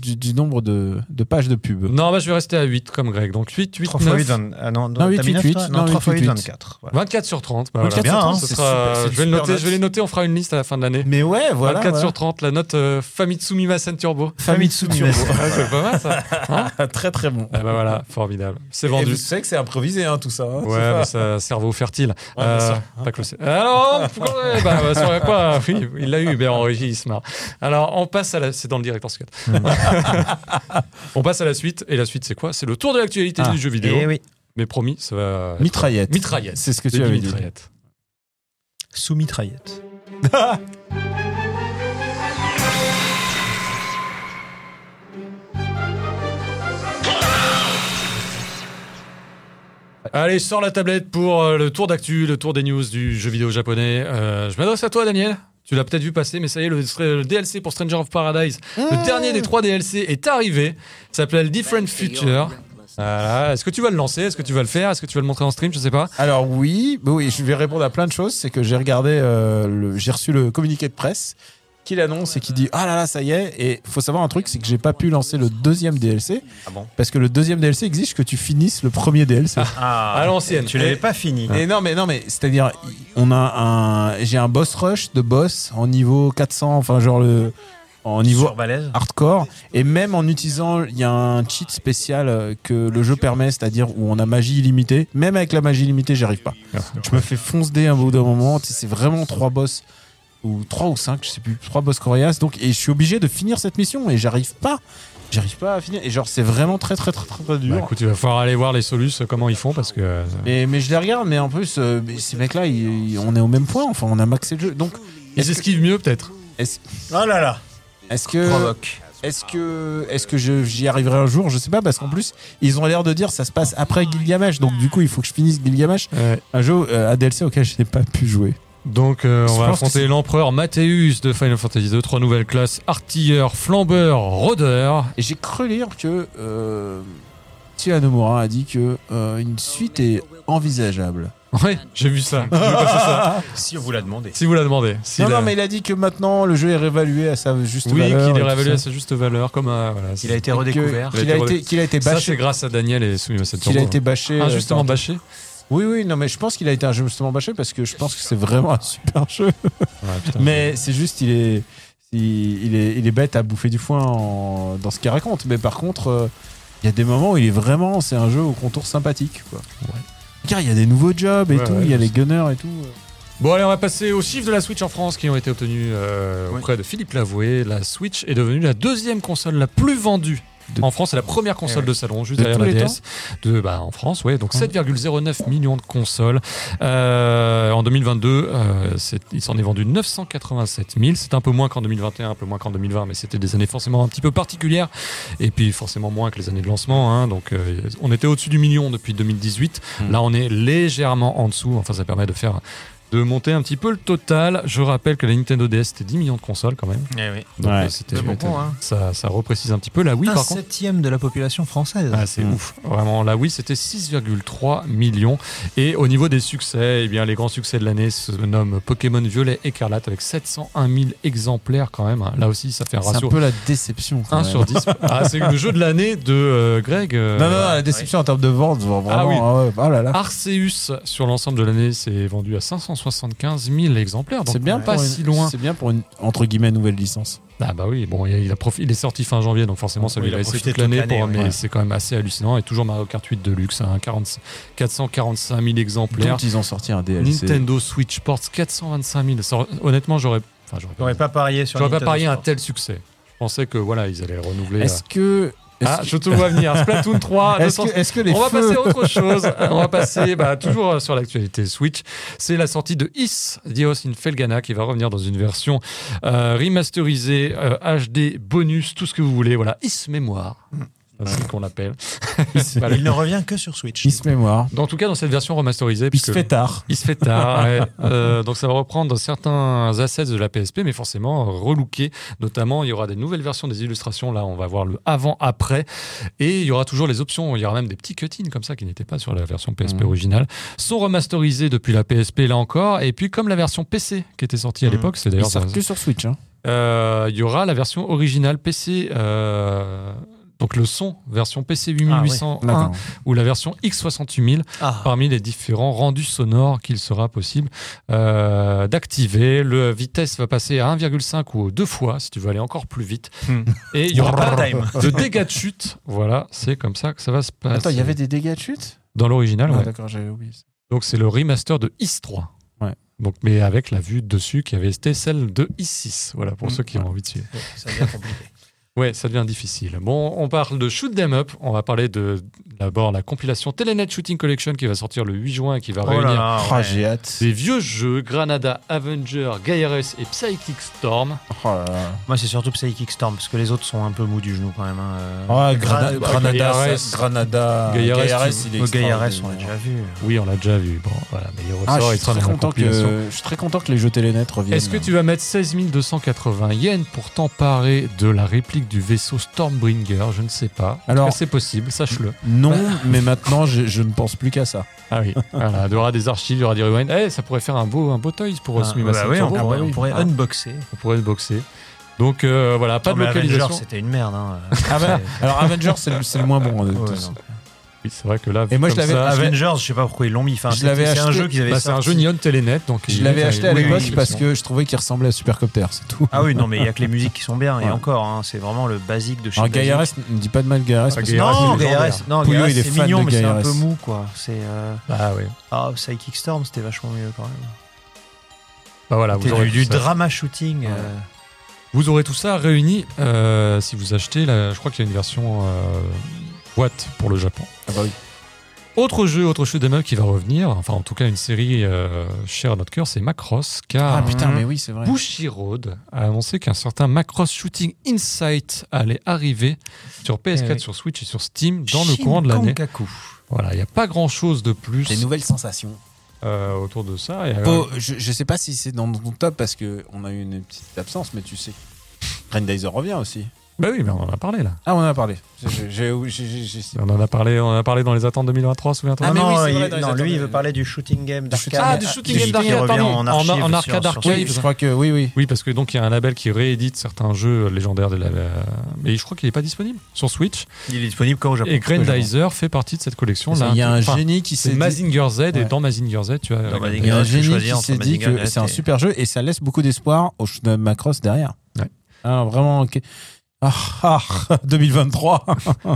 du, du nombre de, de pages de pub. non, bah, je vais rester à 8 comme Greg. Donc 8, 8, 3 9. fois 8, 20... ah non, Non, 8, t'as mis 8, 9, 8, toi non, non, 3 fois 8, 8, 24. voilà. 24 sur 30. Bah, 24 voilà. sur 30, Ce c'est sera- super- c'est je vais les noter, on fera une liste à la fin de l'année. Mais ouais, voilà. 24 voilà. sur 30, la note euh, Famitsu Mimasen Turbo. Famitsu Turbo. Ah, c'est pas mal ça. Hein très très bon. Ah bah voilà, formidable. C'est Et vendu. vous savez que c'est improvisé, hein, tout ça. hein, c'est Ouais, mais ça, cerveau fertile. Ouais, Euh, sûr. pas que le Alors, bah, bah, sur quoi? Oui, il l'a eu, Hubert en régie, il se marre. Alors, on passe à la. C'est dans le director's cut. on passe à la suite. Et la suite, c'est quoi? C'est le tour de l'actualité Ah, du jeu vidéo. Eh oui, Mais promis, ça va. être- Mitraillette. Mitraillette. C'est ce que tu avais dit. mitraillette. sous mitraillette. Allez, sors la tablette pour euh, le tour d'actu, le tour des news du jeu vidéo japonais. Euh, je m'adresse à toi, Daniel. Tu l'as peut-être vu passer, mais ça y est, le, le DLC pour Stranger of Paradise, le dernier des trois DLC, est arrivé. Ça s'appelle Different Future. Voilà. Est-ce que tu vas le lancer? Est-ce que tu vas le faire? Est-ce que tu vas le montrer en stream? Je sais pas. Alors oui, oui, je vais répondre à plein de choses. C'est que j'ai regardé, euh, j'ai reçu le communiqué de presse qui l'annonce et qui dit ah là là ça y est. Et faut savoir un truc, c'est que j'ai pas pu lancer le deuxième DLC Ah bon parce que le deuxième DLC exige que tu finisses le premier DLC. Ah, À l'ancienne. Tu l'avais pas fini. Et non mais non mais c'est-à-dire on a un, j'ai un boss rush de boss en niveau 400, enfin genre le en niveau hardcore et même en utilisant il y a un cheat spécial euh, que le jeu permet c'est-à-dire où on a magie illimitée même avec la magie illimitée j'y arrive pas je me fais fonce dé un bout d'un moment c'est vraiment trois boss ou trois ou cinq je sais plus trois boss coriaces donc et je suis obligé de finir cette mission et j'arrive pas j'arrive pas à finir et genre c'est vraiment très très très très, très dur Bah, écoute, il va falloir aller voir les solus, comment ils font, parce que. euh, mais, mais je les regarde mais en plus euh, mais ces mecs là on est au même point enfin on a maxé le jeu donc Ils esquivent mieux, peut-être. est-ce Oh là là. est-ce que Provoque. Est-ce que, est-ce que je- j'y arriverai un jour Je sais pas, parce qu'en plus, ils ont l'air de dire ça se passe après Gilgamesh. Donc, du coup, il faut que je finisse Gilgamesh. Un jeu, euh, un DLC auquel je n'ai pas pu jouer. Donc, euh, on va affronter c'est- l'empereur Mathéus de Final Fantasy II. Trois nouvelles classes artilleur, flambeur, rôdeur. Et j'ai cru lire que euh, Nomura a dit que euh, une suite est envisageable. Ouais, j'ai vu ça. J'ai vu passer ça. Si on vous l'a demandé. Si vous la demandez. Si non, la- non, mais il a dit que maintenant le jeu est réévalué à sa juste Oui, valeur. qu'il et est tout réévalué à ça. sa juste valeur. Comme voilà, Il a été redécouvert. Qu'il a, Il a été été, qu'il a été Ça, c'est bâché. grâce à Daniel et Soumis cette Qu'il a été bâché. euh, Injustement bâché. Oui, oui, non, mais je pense qu'il a été injustement bâché parce que je pense que c'est vraiment un super jeu. Ouais, putain. Mais c'est juste, il est, il, il est, il est bête à bouffer du foin en- dans ce qu'il raconte. Mais par contre, euh, il y a des moments où il est vraiment, c'est un jeu au contour sympathique. Quoi. Car il y a des nouveaux jobs et tout, il y a les gunners et tout. Bon, allez, on va passer aux chiffres de la Switch en France qui ont été obtenus euh, auprès de Philippe Lavoué. La Switch est devenue la deuxième console la plus vendue. De- En France, c'est la première console Eh ouais. de salon, juste De derrière la DS. De, bah, en France, ouais, donc Hum. 7,09 millions de consoles. Euh, en 2022, euh, il s'en est vendu 987 000. C'est un peu moins qu'en 2021, un peu moins qu'en 2020, mais c'était des années forcément un petit peu particulières. Et puis forcément moins que les années de lancement. hein. donc euh, on était au-dessus du million depuis 2018. Hmm. Là, on est légèrement en dessous. Enfin, ça permet de faire de monter un petit peu le total. Je rappelle que la Nintendo DS c'était 10 millions de consoles quand même. Eh oui. Donc, Ouais. euh, c'était C'est beaucoup, hein. ça, ça reprécise un petit peu. La Wii un par contre. septième de la population française. Ah, c'est Mm. ouf, vraiment. La Wii, c'était 6,3 millions. Et au niveau des succès, eh bien, les grands succès de l'année se nomment Pokémon Violet Écarlate avec 701 000 exemplaires quand même. Là aussi, ça fait un C'est un ratio peu la déception. quand 1 même. sur 10. ah, c'est le jeu de l'année de euh, Greg. euh, Non, non, non, la déception en termes de vente, vraiment. Ah oui. ah ouais, oh là là. Arceus, sur l'ensemble de l'année, s'est vendu à 575 000 exemplaires. Donc C'est bien pas pour si une- loin. C'est bien pour une entre guillemets nouvelle licence. Ah bah oui, bon, il, a- il a profi- il est sorti fin janvier, donc forcément ça Oui, lui il a laissé toute l'année, ouais. mais c'est quand même assez hallucinant. Et toujours Mario Kart 8 Deluxe, hein, 40 445 000 Dont exemplaires. ils ont sorti un DLC. Nintendo Switch Sports 425 000. Ça, honnêtement, j'aurais, enfin, j'aurais J'aurais pas parié sur j'aurais pas Nintendo parié un tel succès. Je pensais que voilà, ils allaient renouveler. Est-ce que euh, Ah, je te vois venir. Splatoon 3. que- est-ce 200 que, est-ce que les On va passer à autre chose. On va passer bah, toujours euh, sur l'actualité Switch. C'est la sortie de Is Dios in Felgana qui va revenir dans une version euh, remasterisée, euh, HD, bonus, tout ce que vous voulez. Voilà, Is Mémoire. C'est ainsi qu'on l'appelle. Voilà. Il ne revient que sur Switch. Il se mémoire. En tout cas, dans cette version remasterisée. Il se fait tard. Il se fait tard. ouais. Euh, donc ça va reprendre certains assets de la PSP, mais forcément relooké. Notamment, il y aura des nouvelles versions des illustrations. Là, on va voir le avant-après. Et il y aura toujours les options. Il y aura même des petits cutscenes comme ça qui n'étaient pas sur la version PSP Mhm. originale. Sont remasterisés depuis la PSP là encore. Et puis comme la version PC qui était sortie à Mhm. l'époque, c'est Il d'ailleurs que sur Switch. Hein. euh, il y aura la version originale PC. euh, donc le son, version PC 8801 D'accord. ou la version X68000 Ah, parmi les différents rendus sonores qu'il sera possible euh, d'activer. Le vitesse va passer à 1,5 ou deux fois si tu veux aller encore plus vite. Hmm. Et il y aura pas Time. de dégâts de chute. Voilà, c'est comme ça que ça va se passer. Attends, il y avait des dégâts de chute? Dans l'original. Ah, ouais. D'accord, j'avais oublié. ça. Donc c'est le remaster de Is 3. Ouais. Donc, mais avec la vue dessus qui avait été celle de Is 6. Voilà pour Hmm. ceux qui ont envie de suivre. ça devient compliqué. Ouais, ça devient difficile. Bon, on parle de Shoot 'em Up. On va parler de d'abord la compilation Telenet Shooting Collection qui va sortir le 8 juin et qui va Oh réunir là, Ah, ouais. j'ai hâte. des vieux jeux Granada, Avenger, Gaiares et Psychic Storm. Oh là là. Moi, c'est surtout Psychic Storm, parce que les autres sont un peu mous du genou quand même. hein, euh. Ah, Gra- Grana- bah, Granada, Gaillares. ça- Granada, Gaillares, il est Gaillares, on l'a déjà vu. Oui, on l'a déjà vu. Bon, voilà, mais il Ah, ressort, je il suis très content que je suis très content que les jeux Telenet reviennent. Est-ce que tu vas mettre 16 280 yens pour t'emparer de la réplique du vaisseau Stormbringer Je ne sais pas. Alors- c'est possible, sache-le. Non, mais maintenant je, je ne pense plus qu'à ça. Ah oui, voilà, il y aura des archives, il y aura des rewinds. Eh, ça pourrait faire un beau, un beau toys pour Ah, bah oui, on Turbo. pourrait, bah on pourrait Ah. unboxer. On pourrait le boxer. Donc euh, voilà, pas Non, de mais Avengers, localisation. c'était une merde. hein. Ah bah, alors Avengers, c'est le, moins bon. hein, de Ouais, tous. Oui, c'est vrai que là, Et moi, je l'avais- Avengers, je sais pas pourquoi ils l'ont mis. Enfin, Je c'est un jeu qu'ils avaient bah, c'est un jeu Neon Telenet. Donc Je l'avais acheté à oui, l'époque oui, parce que je trouvais qu'il ressemblait à Supercopter, c'est tout. Ah oui, non, mais il y a que les musiques qui sont bien. Et encore, hein, c'est vraiment le basique de chez Alors Gaillares, ne dis pas de mal Gaillares. Ah, Non. Gaillares, non, Pouillot, il est mignon, mais c'est un peu mou, quoi. C'est euh, Ah oui. ah, Psychic Storm, c'était vachement mieux quand même. Bah voilà, vous C'était aurez, du, drama shooting. Euh, Vous aurez tout ça réuni euh, si vous achetez. La, je crois qu'il y a une version pour le Japon. Ah bah oui. Autre jeu, autre jeu d'ML qui va revenir, enfin en tout cas une série euh, chère à notre cœur, c'est Macross, car Ah putain, mais oui, c'est vrai. Bushiroad a annoncé qu'un certain Macross Shooting Insight allait arriver sur PS4, Eh oui. sur Switch et sur Steam dans le courant de l'année. Voilà, il n'y a pas grand chose de plus Des nouvelles sensations. euh, autour de ça. Et, euh, je, je sais pas si c'est dans ton top parce que on a eu une petite absence, mais tu sais. Grandizer revient aussi. Bah oui, mais on en a parlé là. Ah, on en a parlé. J'ai- j'ai- j'ai- j'ai- j'ai- On en a parlé, on en a parlé dans les attentes 2023, souviens-toi Ah, mais non, oui, il- vrai, dans les non, lui, il veut parler du shooting game d'arcade. Ah, du shooting game qui d'arcade, revient pardon. en En- archive. en sur- arcade sur arcade. Oui, je crois que oui, oui. Oui, parce que donc il y a un label qui réédite certains jeux légendaires de la. Mais je crois qu'il n'est pas disponible sur Switch. Il est disponible quand au Japon. Et Grandizer fait partie de cette collection là. Il y a un Enfin, génie qui s'est C'est dit. Mazinger Z et Ouais. dans Mazinger Z, tu as. Dans Il y a un Tu peux génie choisir qui entre s'est dit Mazinger que c'est un super jeu et ça laisse beaucoup d'espoir au shoot'em up Macross derrière. Ouais. Ah, vraiment. ok. Ah, ah, 2023.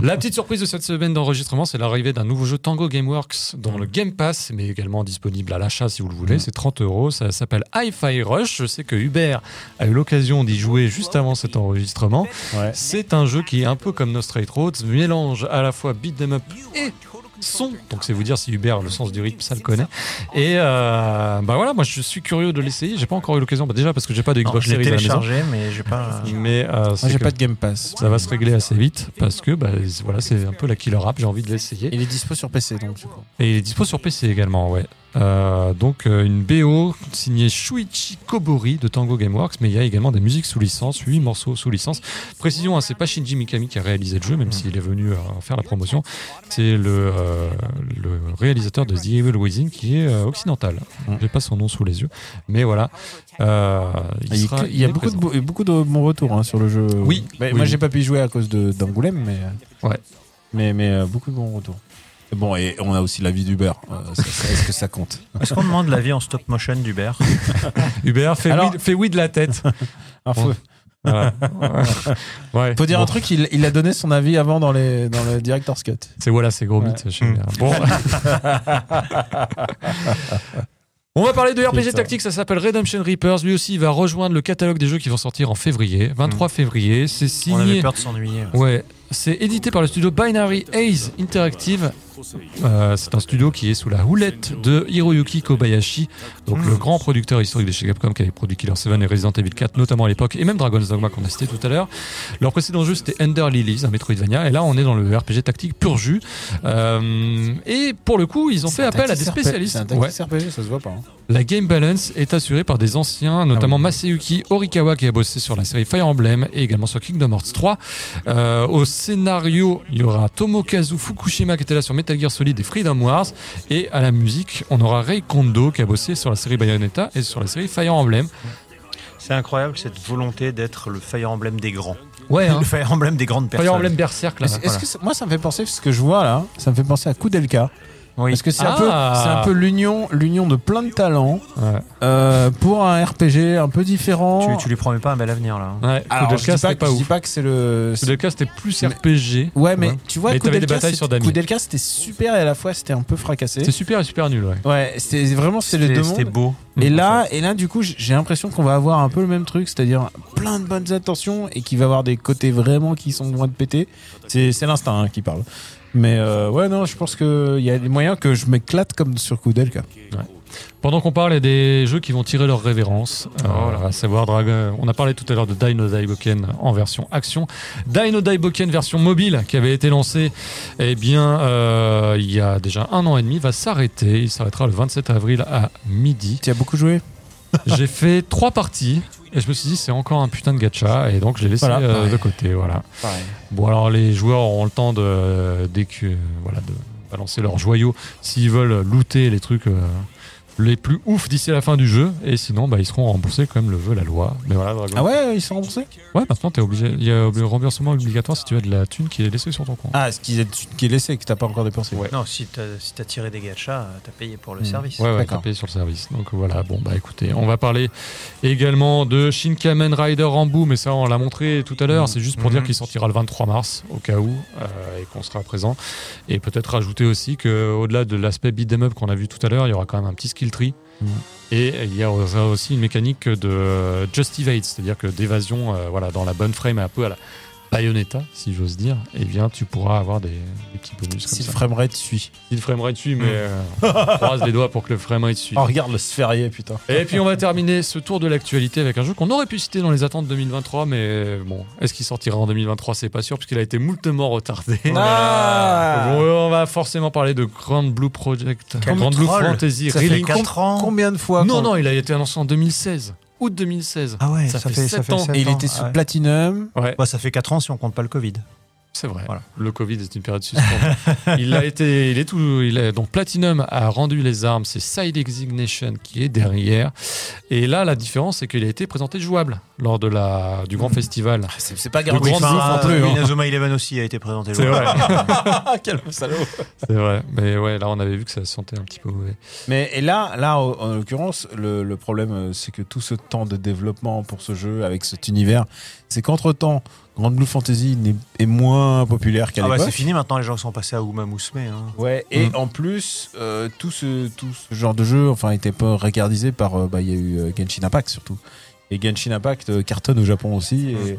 La petite surprise de cette semaine d'enregistrement, c'est l'arrivée d'un nouveau jeu Tango Gameworks dans le Game Pass, mais également disponible à l'achat si vous le voulez. Mm. C'est 30 euros. Ça s'appelle Hi-Fi Rush. Je sais que Hubert a eu l'occasion d'y jouer juste avant cet enregistrement. Ouais. C'est un jeu qui est un peu comme No Straight Roads, mélange à la fois beat 'em up et son. Donc c'est vous dire si Hubert le sens du rythme ça le connaît. Et euh, bah voilà, moi je suis curieux de l'essayer. J'ai pas encore eu l'occasion, bah déjà parce que j'ai pas de Xbox Series à la maison. mais j'ai pas. Mais euh, Moi, c'est j'ai pas de Game Pass. ça va se régler assez vite parce que bah, voilà c'est un peu la killer app. J'ai envie de l'essayer. Il est dispo sur PC donc du coup. Et il est dispo sur PC également, ouais. Euh, donc euh, une BO signée Shuichi Kobori de Tango Gameworks, mais il y a également des musiques sous licence, 8 morceaux sous licence. Précision, hein, c'est pas Shinji Mikami qui a réalisé le jeu, même s'il est venu euh, faire la promotion. C'est le, le réalisateur de The Evil Within qui est occidental. Mm. J'ai pas son nom sous les yeux, mais voilà. Il, y a- sera- il y a est beaucoup de, présent. beaucoup de bons retours hein, sur le jeu. Oui, oui, moi, j'ai pas pu y jouer à cause d'Angoulême, mais. Ouais. Mais, mais beaucoup de bons retours. Bon, et on a aussi la vie d'Uber. Euh, Est-ce que ça compte Est-ce qu'on demande l'avis en stop motion d'Hubert Hubert, fais, Alors- oui, fais oui de la tête. Alors, faut, Voilà. ouais. faut dire Bon. un truc, il, il a donné son avis avant dans, les, dans le Director's Cut. C'est voilà, c'est gros Ouais. bien. Bon. On va parler de RPG tactique, ça s'appelle Redemption Reapers. Lui aussi, il va rejoindre le catalogue des jeux qui vont sortir en février, 23 février. C'est On avait signé. peur de s'ennuyer. Ouais, c'est édité par le studio Binary Ace Interactive. Euh, c'est un studio qui est sous la houlette de Hiroyuki Kobayashi, donc le grand producteur historique de chez Capcom qui avait produit Killer 7 et Resident Evil 4 notamment à l'époque, et même Dragon's Dogma qu'on a cité tout à l'heure. Leur précédent jeu c'était Ender Lilies, un Metroidvania, et là on est dans le RPG tactique pur jus. Euh, et pour le coup, ils ont fait appel à des spécialistes. C'est un Ouais. RPG, ça se voit pas. hein. La game balance est assurée par des anciens, notamment Ah oui. Masayuki Horikawa qui a bossé sur la série Fire Emblem et également sur Kingdom Hearts 3. Euh, au scénario, il y aura Tomokazu Fukushima qui était là sur Metal Gear Solid et Freedom Wars. Et à la musique, on aura Rei Kondo qui a bossé sur la série Bayonetta et sur la série Fire Emblem. C'est incroyable cette volonté d'être le Fire Emblem des grands. Ouais, hein. Le Fire Emblem des grandes personnes. Fire Emblem Berserk là. Est-ce est-ce que ça- moi, ça me fait penser, ce que je vois là, ça me fait penser à Koudelka. Oui. Parce que c'est un peu, Ah. c'est un peu l'union, l'union de plein de talents Ouais. euh, pour un RPG un peu différent. Tu, tu lui promets pas un bel avenir là. hein. Ouais, Alors, je Kudelka, dis pas, c'était pas je dis ouf. pas que c'est le. Kudelka, c'était plus Mais- RPG. Ouais, mais tu vois, Mais t'avais des batailles c'est- c'était super et à la fois c'était un peu fracassé. C'est super et super nul, ouais. Ouais, c'était vraiment c'est les C'était deux c'était mondes. beau. Et Mm. là, et là, du coup, j'ai l'impression qu'on va avoir un peu le même truc, c'est-à-dire plein de bonnes intentions et qui va avoir des côtés vraiment qui sont loin de péter. C'est c'est l'instinct hein, qui parle. Mais euh, ouais, non, je pense qu'il y a des moyens que je m'éclate comme sur Koudelka. Pendant qu'on parle, il y a des jeux qui vont tirer leur révérence. Oh à savoir, Dragon- on a parlé tout à l'heure de Dino Daiboken en version action. Dino Daiboken version mobile qui avait été lancé eh bien, euh, il y a déjà un an et demi, va s'arrêter. Il s'arrêtera le 27 avril à midi. Tu as beaucoup joué? J'ai fait trois parties et je me suis dit c'est encore un putain de gacha et donc je l'ai laissé Voilà, euh, de côté. Voilà. Pareil. Bon alors les joueurs auront le temps de dès que voilà de balancer leurs joyaux s'ils veulent looter les trucs euh, les plus ouf d'ici à la fin du jeu et sinon bah, ils seront remboursés comme le veut la loi. Mais voilà Dragon. Ah ouais, ils sont remboursés? Ouais maintenant t'es obligé il y a un remboursement obligatoire si tu as de la thune qui est laissée sur ton compte. Ah, ce qui est, qui est laissé, que t'as pas encore dépensé. Ouais. Non, si t'as si t'as tiré des gachas, t'as payé pour le Hmm. service. Ouais, ouais, t'as payé sur le service. Donc voilà, bon, bah écoutez, on va parler également de Shin Kamen Rider Rambo, mais ça, on l'a montré tout à l'heure. Mhm. C'est juste pour dire qu'il sortira le 23 mars, au cas où, euh, et qu'on sera présent. Et peut-être rajouter aussi qu'au-delà de l'aspect beat'em up qu'on a vu tout à l'heure, il y aura quand même un petit skill Et il y a aussi une mécanique de euh, just evade, c'est-à-dire que d'évasion euh, voilà, dans la bonne frame, un peu à la Bayonetta, si j'ose dire, et bien tu pourras avoir des, des petits bonus comme Si le ça. framerate suit. Si le framerate suit, mais euh, on croise les doigts pour que le framerate suive. Oh, regarde le sphérié, putain. Et puis on va terminer ce tour de l'actualité avec un jeu qu'on aurait pu citer dans les attentes 2023, mais bon, est-ce qu'il sortira en 2023 C'est pas sûr, puisqu'il a été moultement retardé. Ah Bon, on va forcément parler de Grand Blue Project, Grand Blue. Fantasy. Ça fait Really quatre 4 ans. Combien de fois Non, non, il a été annoncé en 2016, août 2016. Ah ouais, Ça ça, fait fait, sept ça fait ans. sept Et il ans. était sous ouais. Platinum. Ouais, Bah, ça fait 4 ans si on compte pas le Covid. C'est vrai. Voilà. Le Covid est une période suspendue. il a été, il est tout, il est donc Platinum a rendu les armes, c'est Side Exignition qui est derrière. Et là, la différence, c'est qu'il a été présenté jouable lors de la du grand festival. Ah, C'est c'est pas Grand Grand non plus. hein. Inazuma Eleven aussi a été présenté. C'est jouable. vrai. Quel salaud. C'est vrai, mais ouais, là on avait vu que ça se sentait un petit peu mauvais. Mais et là, là, en en l'occurrence, le, le problème, euh, c'est que tout ce temps de développement pour ce jeu, avec cet univers, c'est qu'entre temps, Grand Blue Fantasy est moins populaire qu'à Ah bah, c'est fini maintenant, les gens sont passés à Uma Musume. Hein. Ouais, et Mm. en plus, euh, tout, ce, tout ce genre de jeu, enfin, était pas regardisé par. euh, bah, il y a eu euh, Genshin Impact surtout. Et Genshin Impact euh, cartonne au Japon aussi. Et,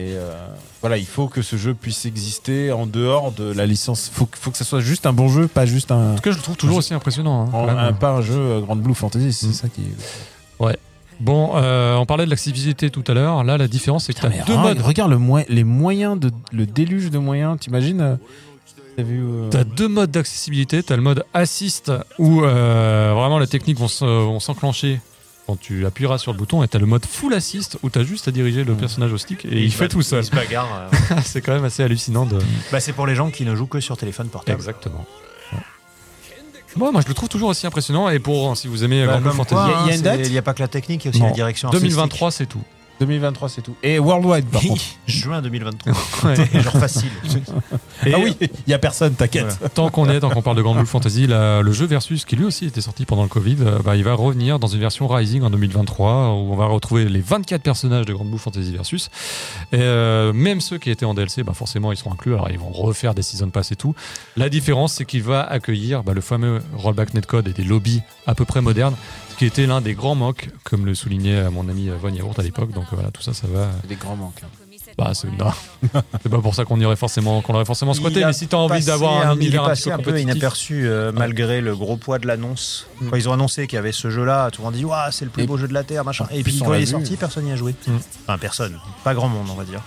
et, euh, voilà, il faut que ce jeu puisse exister en dehors de la licence. Faut, que- faut que ça soit juste un bon jeu, pas juste un. En tout cas, je le trouve toujours aussi impressionnant. hein, en- même. un- pas un jeu Grand Blue Fantasy, c'est Mm. ça qui est. Bon, euh, on parlait de l'accessibilité tout à l'heure. Là, la différence, c'est que tu as deux modes. regarde le, moyen- les moyens, de, le déluge de moyens, t'imagines euh, T'as euh, T'as deux modes d'accessibilité. T'as le mode assist où euh, vraiment les techniques vont se- vont s'enclencher quand tu appuieras sur le bouton. Et t'as le mode full assist où t'as juste à diriger le personnage au stick et, il fait bat- tout seul. Il se bagarre. euh. c'est quand même assez hallucinant de. bah, c'est pour les gens qui ne jouent que sur téléphone portable. Exactement. Bon, moi je le trouve toujours aussi impressionnant et pour si vous aimez Bah, Grand Blue Fantasy, Il y a- hein, une c'est- date Il n'y a pas que la technique, il y a aussi Non. la direction artistique. 2023 c'est tout. 2023, c'est tout. Et Worldwide, par contre. Juin 2023. Ouais. Genre facile. Et ah oui, il y a personne, t'inquiète. tant qu'on est, tant qu'on parle de Grand Blue Fantasy, la- le jeu Versus, qui lui aussi était sorti pendant le Covid, euh, bah, il va revenir dans une version Rising en 2023, où on va retrouver les 24 personnages de Grand Blue Fantasy Versus. Et euh, même ceux qui étaient en DLC, bah, forcément, ils seront inclus. Alors, ils vont refaire des Season Pass et tout. La différence, c'est qu'il va accueillir bah, le fameux rollback netcode et des lobbies à peu près modernes, qui était l'un des grands manques, comme le soulignait euh, mon ami euh, Von Yaourt à l'époque. Donc voilà, tout ça, ça va. Des grands manques. hein. Bah, c'est non. c'est pas pour ça qu'on y aurait forcément, qu'on aurait forcément squatté, mais si t'as envie d'avoir un univers un petit peu un peu inaperçu euh, malgré le gros poids de l'annonce. Mm. Quand ils ont annoncé qu'il y avait ce jeu-là, tout le monde dit Waouh, c'est le plus Et- beau jeu de la Terre, machin. Et puis quand il est sorti, personne n'y a joué. Mm. Enfin, personne. Pas grand monde, on va dire.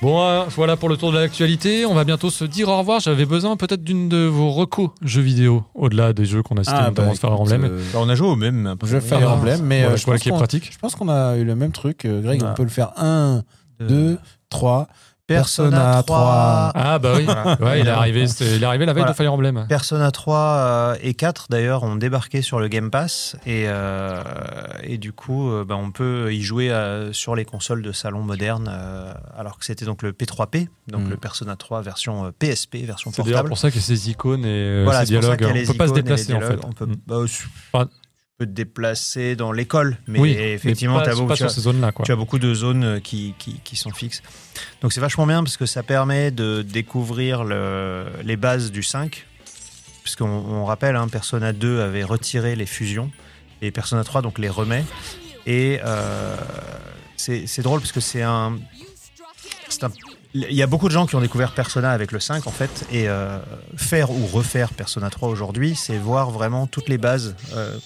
Bon, euh, voilà pour le tour de l'actualité. On va bientôt se dire au revoir. J'avais besoin peut-être d'une de vos recos jeux vidéo, au-delà des jeux qu'on a cités, notamment Fire Emblem. euh, Bah, on a joué au même. je Fire Ah, Emblem, mais voilà, euh, je je, vois pense qui est qu'on- pratique. je pense qu'on a eu le même truc. Greg, Ah. on peut le faire 1, 2, 3. Persona Persona 3. Ah bah oui, ouais, il est arrivé, c'était- il est arrivé la veille Voilà. de Fire Emblem. Persona 3 euh, et 4 d'ailleurs ont débarqué sur le Game Pass et, euh, et du coup euh, bah, on peut y jouer euh, sur les consoles de salon modernes euh, alors que c'était donc le P3P donc Mm. le Persona 3 version PSP version C'est d'ailleurs portable. pour ça qu'il y a ces icônes et Voilà, ces c'est dialogues. a On les peut pas se déplacer en fait. On peut, bah, tu Enfin, te déplacer dans l'école, mais oui, effectivement, mais pas, t'as beaucoup- tu, as, zones-là. quoi. tu as beaucoup de zones euh, qui, qui, qui sont fixes. Donc c'est vachement bien parce que ça permet de découvrir le- les bases du 5. Puisqu'on on rappelle, hein, Persona 2 avait retiré les fusions et Persona 3 donc les remet. Et euh, c'est drôle parce que c'est un, c'est un- Il y a beaucoup de gens qui ont découvert Persona avec le 5 en fait, et euh, faire ou refaire Persona 3 aujourd'hui, c'est voir vraiment toutes les bases euh,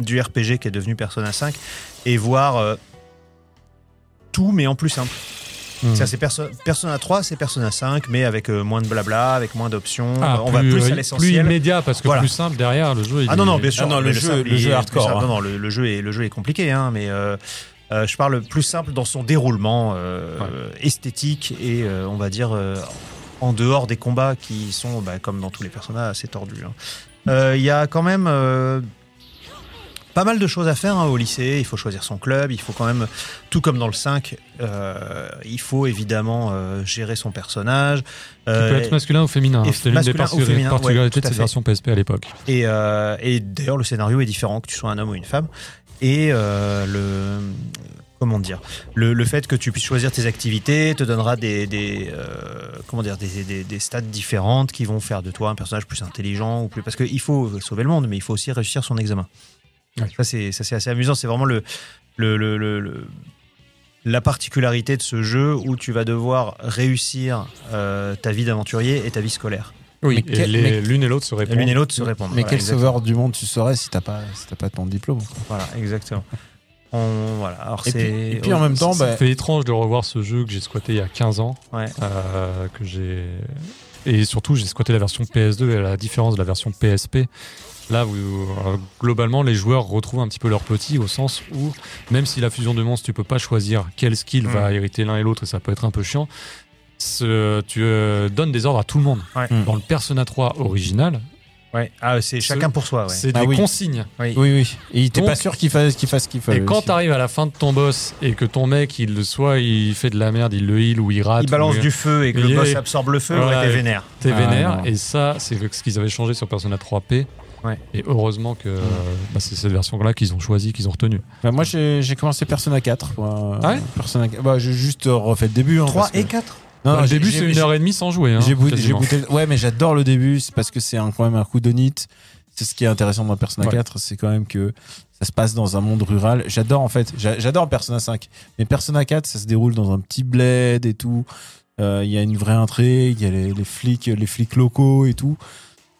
du RPG qui est devenu Persona 5 et voir euh, tout mais en plus simple. Mm. Ça, c'est Perso- Persona 3, c'est Persona 5, mais avec euh, moins de blabla, avec moins d'options. Ah, Euh, on va plus à plus l'essentiel. immédiat parce que Voilà. plus simple derrière le jeu. il Ah non, non, bien sûr. Ah non, le jeu- simple, le il jeu est hardcore, plus simple. hein. Non, non, le, le jeu est, le jeu est compliqué, hein, mais euh, euh, je parle plus simple dans son déroulement euh, esthétique et euh, on va dire euh, en dehors des combats qui sont, bah, comme dans tous les personnages, assez tordus. hein. Euh, Il y a quand même euh, pas mal de choses à faire hein, au lycée. Il faut choisir son club. Il faut quand même, tout comme dans le 5, euh, il faut évidemment euh, gérer son personnage. Qui Euh, peut être masculin ou féminin. hein. C'était l'une des ouais, particularités à de cette version PSP à l'époque. Et, euh, et d'ailleurs, le scénario est différent, que tu sois un homme ou une femme. Et euh, le. Comment dire le, le fait que tu puisses choisir tes activités te donnera des, des, euh, comment dire, des, des, des stats différentes qui vont faire de toi un personnage plus intelligent ou plus. Parce qu'il faut sauver le monde, mais il faut aussi réussir son examen. Ouais. Ça, c'est ça, c'est assez amusant. C'est vraiment le, le, le, le- le- la particularité de ce jeu où tu vas devoir réussir euh, ta vie d'aventurier et ta vie scolaire. Oui, et mais- l'une et l'autre se répondent. l'une et l'autre se répondent. Mais Voilà, quel exactement. sauveur du monde tu serais si t'as pas, si t'as pas ton diplôme quoi. Voilà, exactement. On, voilà. Alors Et c'est. puis, et puis en même temps, Ça bah, fait étrange de revoir ce jeu que j'ai squatté il y a 15 ans. Ouais. euh, que j'ai et surtout j'ai squatté la version PS2 et à la différence de la version PSP là euh, globalement les joueurs retrouvent un petit peu leur petit au sens où même si la fusion de monstres tu peux pas choisir quel skill Mm. va hériter l'un et l'autre et ça peut être un peu chiant ce- tu euh, donnes des ordres à tout le monde Ouais. Mm. dans le Persona 3 original Ouais. Ah, c'est chacun pour soi. Ouais. c'est Ah des oui. consignes Oui. oui, oui. Et Donc- pas sûr qu'il fasse qu'il fasse ce qu'il fallait. et quand aussi. t'arrives à la fin de ton boss et que ton mec il soit il fait de la merde il le heal ou il rate Il balance ou- du feu et que le est- boss absorbe le feu, ouais, t'es vénère. T'es Ah, vénère et ça c'est ce qu'ils avaient changé sur Persona 3P Ouais. et heureusement que euh, bah, c'est cette version là qu'ils ont choisi qu'ils ont retenu Bah, moi j'ai j'ai commencé Persona 4. moi. Ah ouais Persona 4. Bah, j'ai juste euh, refait le début. hein, 3 parce que- et 4 Non, Bah, le j'ai- début j'ai- c'est une j'ai- heure et demie sans jouer hein, J'ai quasiment. bouté- Ouais, mais j'adore le début, c'est parce que c'est un- quand même un coup de nid. C'est ce qui est intéressant dans Persona Ouais. 4, c'est quand même que ça se passe dans un monde rural. J'adore en fait, j'a- j'adore Persona 5, mais Persona 4, ça se déroule dans un petit bled et tout. Euh, Il y a une vraie intrigue, il y a les, les flics, les flics locaux et tout.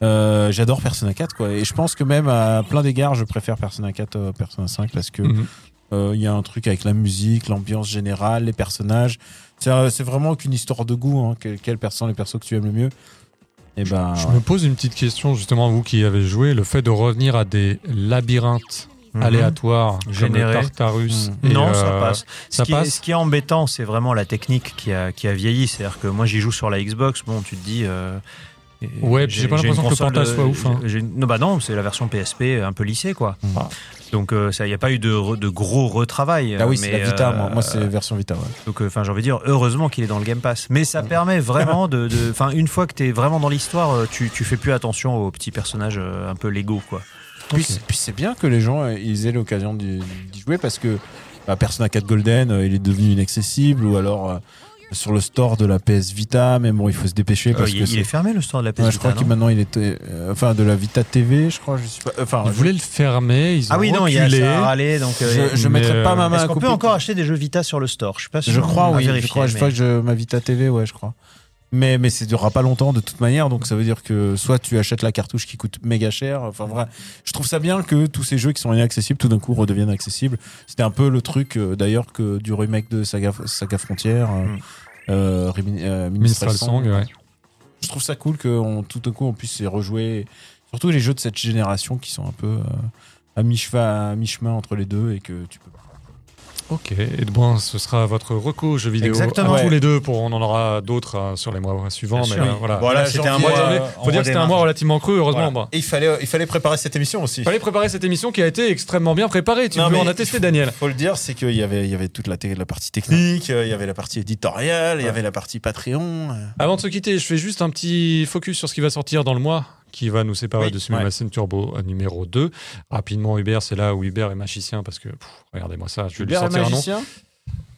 Euh, j'adore Persona 4 quoi, et je pense que même à plein d'égards, je préfère Persona 4 à Persona 5 parce que Mhm. euh, il y a un truc avec la musique, l'ambiance générale, les personnages. C'est euh, vraiment qu'une histoire de goût. Hein. Quel, quel perso, les persos que tu aimes le mieux. Et ben, Je ouais. me pose une petite question, justement, vous qui avez joué, le fait de revenir à des labyrinthes aléatoires, Générés. comme le Tartarus. et, Non, ça euh, passe. Ce, ça qui passe Est, ce qui est embêtant, c'est vraiment la technique qui a, qui a vieilli. C'est-à-dire que moi, j'y joue sur la Xbox. Bon, tu te dis. euh, Ouais, j'ai pas l'impression que le portage de- soit ouf, hein. Non, bah non, c'est la version PSP un peu lissée, quoi. Ah. Donc, euh, ça, il n'y a pas eu de, re- de gros retravail. Ah oui, mais, c'est la Vita. euh, moi, moi, c'est version Vita. Ouais. Donc, euh, enfin, j'ai envie de dire, heureusement qu'il est dans le Game Pass. Mais ça permet vraiment de. Enfin, une fois que tu es vraiment dans l'histoire, euh, tu, tu fais plus attention aux petits personnages euh, un peu Lego, quoi. Puis, puis c'est bien que les gens euh, ils aient l'occasion d'y jouer parce que bah, Persona 4 Golden, euh, il est devenu inaccessible ou alors euh, sur le store de la PS Vita, mais bon, il faut se dépêcher Euh, parce il, que il est fermé le store de la PS Ouais, je Vita, crois que non maintenant il était, euh, enfin de la Vita TV, je crois, je suis pas, enfin, Ils voulaient le fermer, ils ont Ah oui, non, il y a ça à râler, donc. euh, je, je mettrai pas ma euh, main Est-ce à qu'on peut encore acheter des jeux Vita sur le store? Je suis pas sûr. Je crois, oui, je crois, je crois que je, ma Vita TV, ouais, je crois. Mais, mais ça durera pas longtemps de toute manière, donc ça veut dire que soit tu achètes la cartouche qui coûte méga cher, enfin vrai. Je trouve ça bien que tous ces jeux qui sont inaccessibles tout d'un coup redeviennent accessibles. C'était un peu le truc euh, d'ailleurs que du remake de Saga, Saga Frontière, euh, Mm. euh, Song, ouais. Je trouve ça cool que on- tout d'un coup on puisse y rejouer, surtout les jeux de cette génération qui sont un peu euh, à mi-chemin à mi-chemin entre les deux et que tu peux Ok, et bon, ce sera votre reco jeux vidéo Exactement. à tous Ouais. les deux. Pour, on en aura d'autres euh, sur les mois suivants. Mais euh, voilà. Voilà, c'était un mois. euh, faut dire que c'était un mois relativement creux, heureusement. Voilà. Et il fallait, il fallait préparer cette émission aussi. Il fallait préparer cette émission qui a été extrêmement bien préparée. Tu Non, peux en il attester, faut- Daniel. faut le dire, c'est qu'il y avait, il y avait toute la partie technique, euh, il y avait la partie éditoriale, il y avait la partie Patreon. euh. Avant de se quitter, je fais juste un petit focus sur ce qui va sortir dans le mois qui va nous séparer Oui, de Simulation Turbo euh, numéro 2. Rapidement, Hubert, c'est là où Hubert est magicien parce que, regardez-moi ça, je vais lui sortir un nom.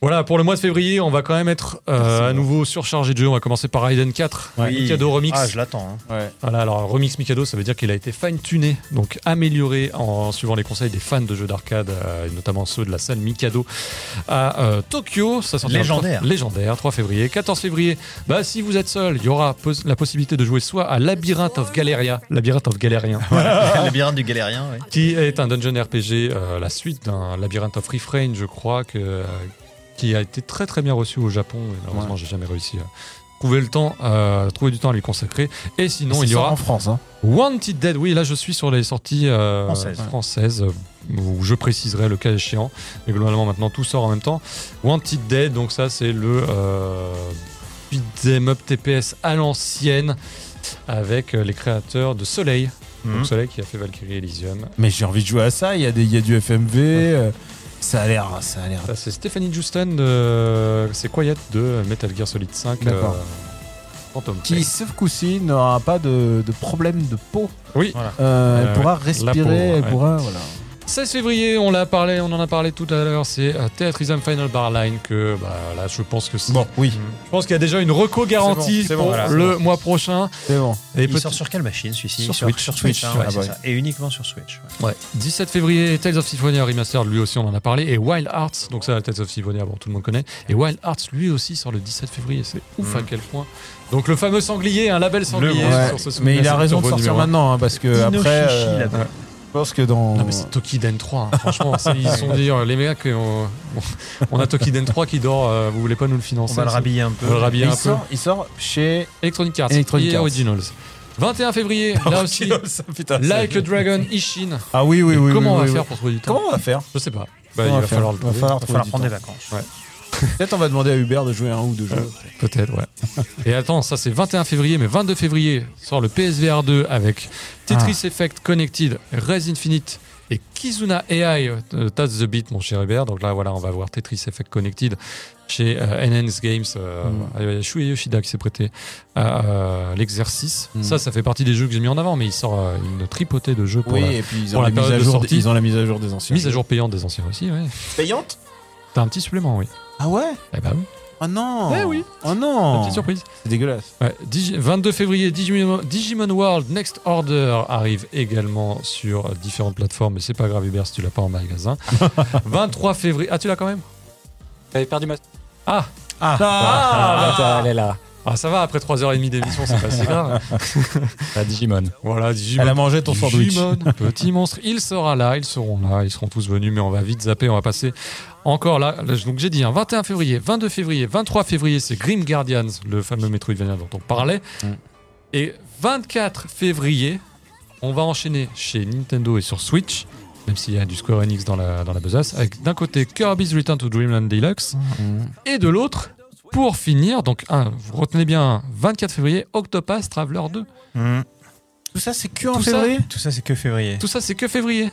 Voilà, pour le mois de février, on va quand même être euh, Merci, à nouveau surchargé de jeux. On va commencer par Raiden 4, Ouais. Mikado Remix. Ah, je l'attends. hein. Ouais. Voilà, alors remix Mikado, ça veut dire qu'il a été fine-tuné, donc amélioré en suivant les conseils des fans de jeux d'arcade, euh, et notamment ceux de la salle Mikado à euh, Tokyo. Ça Légendaire. 3 légendaire, 3 février. 14 février, bah, si vous êtes seul, il y aura pos- la possibilité de jouer soit à Labyrinth of Galeria, Labyrinth of Galérien, labyrinthe du galérien, ouais. qui est un dungeon RPG, euh, la suite d'un Labyrinth of Refrain, je crois, que, euh, qui a été très très bien reçu au Japon. Et malheureusement, j'ai jamais réussi à trouver le temps, euh, trouver du temps à lui consacrer. Et sinon, il y aura en France. Hein. Wanted Dead, oui, là je suis sur les sorties euh, Françaises. françaises, euh, où je préciserai le cas échéant. Mais globalement, maintenant tout sort en même temps. Wanted Dead, donc ça c'est le euh, beat'em up TPS à l'ancienne avec euh, les créateurs de Soleil. Donc Soleil qui a fait Valkyrie Elysium. Mais j'ai envie de jouer à ça. Il y a, des, il y a du FMV. Ça a l'air. Ça a l'air. Ça c'est Stephanie Justin, de- c'est Quiet de Metal Gear Solid 5. D'accord. euh, Phantom Qui, ce coup-ci, n'aura pas de, de problème de peau. Oui, Euh, Euh, elle pourra peau, respirer. elle ouais. pourra. Voilà. 16 février, on l'a parlé, on en a parlé tout à l'heure, c'est euh, Theatrism Final Barline que bah, là je pense que c'est- Bon, oui, je pense qu'il y a déjà une reco garantie bon, pour voilà, le mois prochain. c'est bon. Et Il peut- sort sur quelle machine celui-ci Sur Switch. Sur Switch, hein, ouais, ah bah ça. Et uniquement sur Switch. ouais. ouais. 17 février, Tales of Symphonia Remastered, lui aussi on en a parlé, et Wild Hearts, donc ça Tales of Symphonia, bon tout le monde connaît, et Wild Hearts lui aussi sort le 17 février, c'est ouf Mhm. à quel point. Donc le fameux sanglier, un label sanglier Ouais, sur ce mais il a raison de sortir maintenant, hein, parce que après, euh. Je pense que dans. Non mais c'est Tokiden 3, hein. franchement, ils sont dit, euh, les mecs, euh, on, on a Tokiden 3 qui dort, euh, vous voulez pas nous le financer On va le rhabiller un peu. On va le rhabiller il, un peu. sort, il sort chez. Electronic Arts, Electronic Arts. Originals. 21 février, là aussi, Putain, Like a Dragon Ishin. Ah oui, oui, Et oui. comment oui, on va oui, faire oui. pour trouver du temps Comment on va faire Je sais pas. Bah, il va falloir le Va trouver. falloir Il va falloir prendre des vacances. Peut-être on va demander à Hubert de jouer un ou deux jeux. Peut-être, ouais. Et attends, ça c'est 21 février, mais 22 février sort le PSVR 2 avec Tetris Ah. Effect Connected, Res Infinite et Kizuna AI. euh, That's the beat, mon cher Hubert. Donc là, voilà, on va voir Tetris Effect Connected chez euh, NN's Games. Euh, Mm. Il y a Shuei Yoshida qui s'est prêté à euh, l'exercice. Mm. Ça, ça fait partie des jeux que j'ai mis en avant, mais il sort euh, une tripotée de jeux pour Oui, la et puis ils pour ont, la la mise à de jour, sortie. ils ont la mise à jour des anciens. mise à jour payante des anciens aussi, ouais. payante? T'as un petit supplément, oui. Ah ouais Eh bah oui, Oh non Ouais, oui. Oh non petite surprise. C'est dégueulasse. Ouais, Digi- 22 février, Digimon, Digimon World Next Order arrive également sur différentes plateformes, mais c'est pas grave Hubert si tu l'as pas en magasin. 23 février, ah tu l'as quand même? J'avais perdu ma. Ah Ah, Ah, Attends, elle est là. Ah ça va, après 3h30 d'émission, c'est pas si grave. La Digimon. Voilà, Digimon. Elle a mangé ton sandwich. Digimon, petit monstre, il sera là, ils seront là, ils seront tous venus, mais on va vite zapper, on va passer encore là. Là, Donc j'ai dit, hein, 21 février, 22 février, 23 février, c'est Grim Guardians, le fameux Metroidvania dont on parlait. Mm. Et 24 février, on va enchaîner chez Nintendo et sur Switch, même s'il y a du Square Enix dans la, dans la besace, avec d'un côté Kirby's Return to Dreamland Deluxe, et de l'autre, pour finir, donc un, vous retenez bien, 24 février, Octopath Traveler 2. Hum. Tout ça, c'est que en Tout ça- février? Tout ça, c'est que février. Tout ça, c'est que février.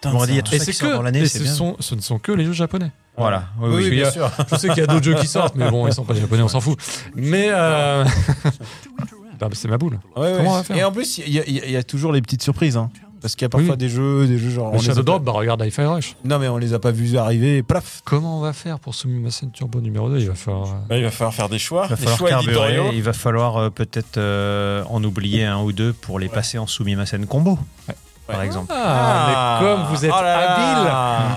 Putain, On dit, Et que, dans l'année, ce, sont, ce ne sont que les jeux japonais. Voilà. Oui, Oui, bien sûr. Je sais qu'il y a d'autres jeux qui sortent, mais bon, ils sont pas japonais, on s'en fout. Mais euh... bah, c'est ma boule. Ouais, Comment ouais. on va faire Et en plus, il y, y a toujours les petites surprises. Hein. Parce qu'il y a parfois Oui. des jeux, des jeux genre. Les Shadow pas- Drop, bah regarde Hi-Fi Rush. Non, mais on les a pas vus arriver et plaf. Comment on va faire pour Sumimasen Turbo numéro 2 Il va falloir. euh, Bah, il va falloir faire des choix. Il va falloir carburer, il va falloir euh, peut-être euh, en oublier un ou deux pour les passer en Sumimasen combo, par exemple. Ah, mais comme vous êtes oh là là.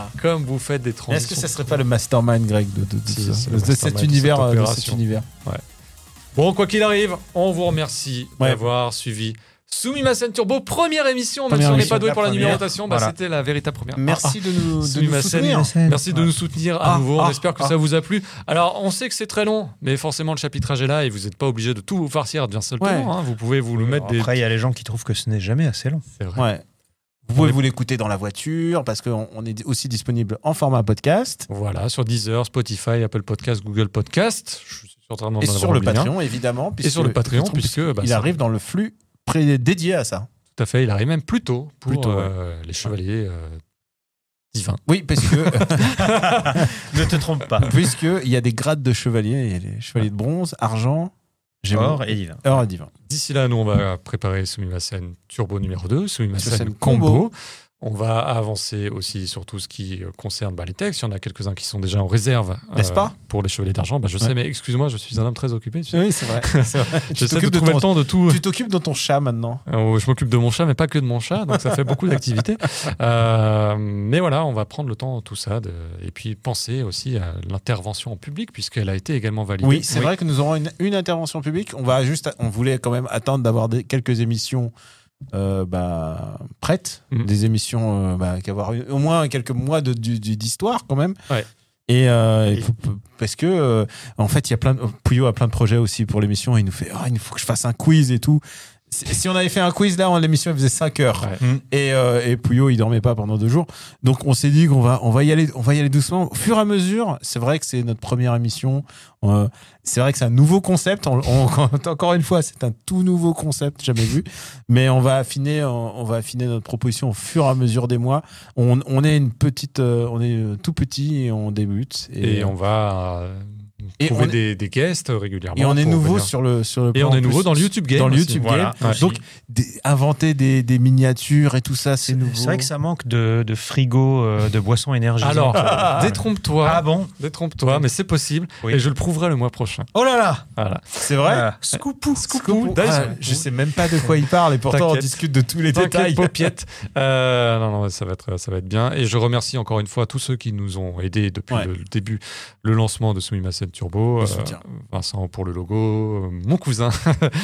habile, comme vous faites des Mais transitions. Est-ce que ça serait pas le mastermind grec de, de, de Si, ça de cet univers, cette de cet univers Bon, quoi qu'il arrive, on vous remercie Ouais. d'avoir suivi Sumimasen Turbo, première émission, même Première si on n'est pas doué pour la première. numérotation, bah, Voilà. c'était la véritable première. Merci de nous, de nous soutenir. Merci de nous soutenir à Ah, nouveau. On ah, espère que ah. ça vous a plu. Alors, on sait que c'est très long, mais forcément, le chapitrage est là et vous n'êtes pas obligé de tout vous farcir d'un seul Ouais. tour. hein. Vous pouvez vous le mettre des. Après, il y a les gens qui trouvent que ce n'est jamais assez long. C'est vrai. Ouais. Vous pouvez vous l'écouter dans la voiture parce qu'on on est aussi disponible en format podcast Voilà, sur Deezer, Spotify, Apple Podcast, Google Podcast. Je suis certainement et en sur le. Patreon évidemment. Et sur le puisque- Patreon, puisque bah, il ça- arrive dans le flux dédié à ça. tout à fait, il arrive même plus tôt pour Plus tôt, ouais. euh, les chevaliers euh, divins. Oui, parce que ne te trompe pas. puisque il y a des grades de chevaliers, il y a les chevaliers de bronze, argent, gémeaux, Or et divin. or et divin. D'ici là, nous, on va préparer Sumimasen Turbo numéro 2, Sumimasen Sumimasen Combo. Combo. On va avancer aussi sur tout ce qui euh, concerne bah, les textes. Il y en a quelques-uns qui sont déjà en réserve. N'est-ce pas? Pour les chevaliers d'argent. Bah, je sais, Ouais. mais excuse-moi, je suis un homme très occupé. tu sais. Oui, c'est vrai. vrai. Tu J'essaie de t'occupes de trouver ton- le temps de tout. Tu t'occupes de ton chat maintenant. Euh, Je m'occupe de mon chat, mais pas que de mon chat, donc ça fait beaucoup d'activités. Euh, mais voilà, on va prendre le temps de tout ça, de- et puis penser aussi à l'intervention en public, puisqu'elle a été également validée. Oui, c'est vrai que nous aurons une, une intervention publique. On va juste, on voulait quand même attendre d'avoir quelques émissions euh, bah, prêtes, Mhm. des émissions euh, bah, qu'avoir eu- au moins quelques mois de- du- du- d'histoire quand même. Ouais. Et, euh, et parce que euh, en fait, il y a plein de, Pouillot a plein de projets aussi pour l'émission. Il nous fait, Ah, il faut que je fasse un quiz et tout. Si on avait fait un quiz là, l'émission elle faisait 5 heures. Ouais. Et, euh, et Pouillot, il dormait pas pendant deux jours. Donc on s'est dit qu'on va, on va y aller, on va y aller doucement. Au fur et à mesure, c'est vrai que c'est notre première émission. Euh, c'est vrai que c'est un nouveau concept. On, on- encore une fois, c'est un tout nouveau concept, jamais vu. Mais on va affiner, on, on va affiner notre proposition au fur et à mesure des mois. On, on est une petite, euh, on est euh, tout petit et on débute. Et, on va Et trouver est- des, des guests régulièrement. et on est nouveau venir. sur le sur le. Et plan, on est nouveau plus, dans le YouTube Game. Dans le. YouTube Voilà. Game. Ouais. Donc des- inventer des, des miniatures et tout ça, c'est nouveau. C'est vrai que ça manque de, de frigo euh, de boissons énergisantes. Alors, détrompe-toi. ah bon? Détrompe-toi, mais c'est possible. Oui. Et je le prouverai le mois prochain. Oh là là Voilà. C'est vrai? Ah, Scoopou Scoopou. Ah, je sais même pas de quoi il parle et pourtant on discute de tous les détails. paupiette. Euh, non, non, ça va, être, ça va être bien. Et je remercie encore une fois tous ceux qui nous ont aidés depuis Ouais. le début, le lancement de Sumimasen Turbo. Soutien. Vincent pour le logo, euh, mon cousin,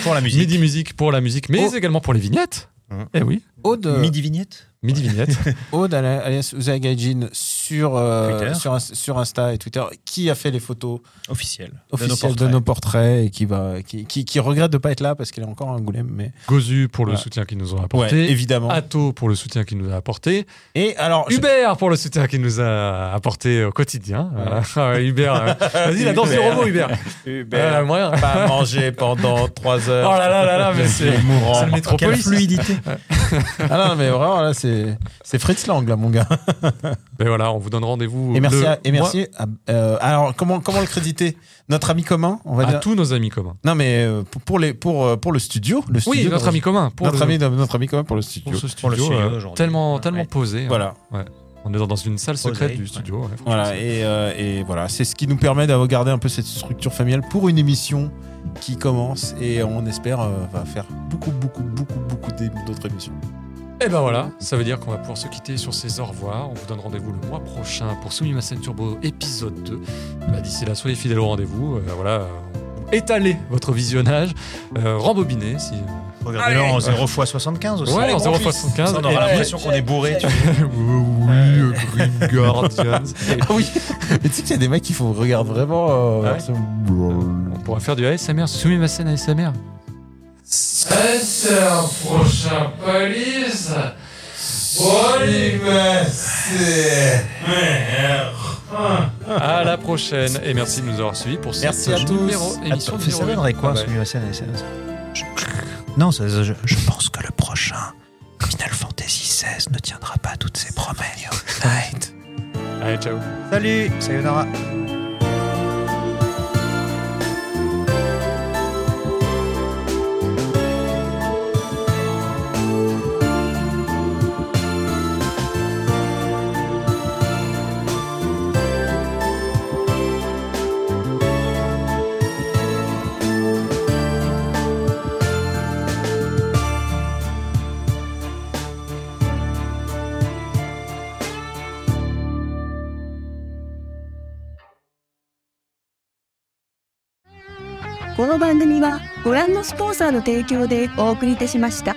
Pour la musique. Midi Musique pour la musique, mais Oh. également pour les vignettes. Hum. Eh oui, Aude, Midi vignette Midi Vignette. Aude alias Uzagajin sur, euh, sur, sur Insta et Twitter, qui a fait les photos officielle. officielles de nos portraits, et qui, va, qui, qui, qui regrette de pas être là parce qu'elle est encore à Angoulême. Mais... Gozu pour le Voilà. soutien qu'ils nous ont Ouais, apporté. évidemment. Atto pour le soutien qu'il nous a apporté. Et alors, je- Hubert pour le soutien qu'il nous a apporté au quotidien. Voilà. Ouais, Hubert, euh, vas-y, la danse du Hubert. robot, Hubert. Hubert, Euh, moyen. pas manger pendant 3 Oh heures. là là là là, mais c'est c'est le Quelle métropolis. fluidité. Ah non, mais vraiment, là, c'est c'est Fritz Lang, là, mon gars. Mais voilà, on vous donne rendez-vous. Et merci, le à- et merci à- euh, alors, comment, comment le créditer? Notre ami commun, on va à dire? tous nos amis communs. Non, mais euh, pour, pour les, pour, euh, pour le studio. Le Oui, studio notre ami commun. Pour notre, le- ami, notre ami commun pour le studio. pour ce Pour le studio, studio euh, aujourd'hui. tellement, Ouais. tellement posé. hein. Voilà. On est dans- dans une salle secrète Posé, du ouais. studio. ouais, franchement, Voilà, et, euh, et voilà, c'est ce qui nous permet d'avoir gardé un peu cette structure familiale pour une émission qui commence et on espère euh, va faire beaucoup, beaucoup, beaucoup, beaucoup d'é- d'autres émissions. Et ben voilà, ça veut dire qu'on va pouvoir se quitter sur ces au revoir. On vous donne rendez-vous le mois prochain pour Sumimasen Turbo épisode 2. Bah, D'ici là, soyez fidèles au rendez-vous. Euh, voilà, euh, étalez votre visionnage, euh, rembobinez si. Regardez-le en 0 x 75 aussi. Ouais, en 0 Allez, x 75. On aura l'impression qu'on est bourré. tu vois. oui, euh, Green Guardians. Ah oui, mais tu sais qu'il y a des mecs qui font regarde vraiment. euh, Ouais. On pourra faire du ASMR, Sumimasen ASMR. C'est un prochain police. À la prochaine et merci de nous avoir suivis pour Merci cette à tous. numéro, émission Attends, ça donnerait quoi, Ah ouais. je- Non, ça- je, je pense que le prochain Final Fantasy XVI ne tiendra pas toutes ses promesses. Night. Allez, ciao. Salut, sayonara. この番組はご覧のスポンサーの提供でお送りいたしました。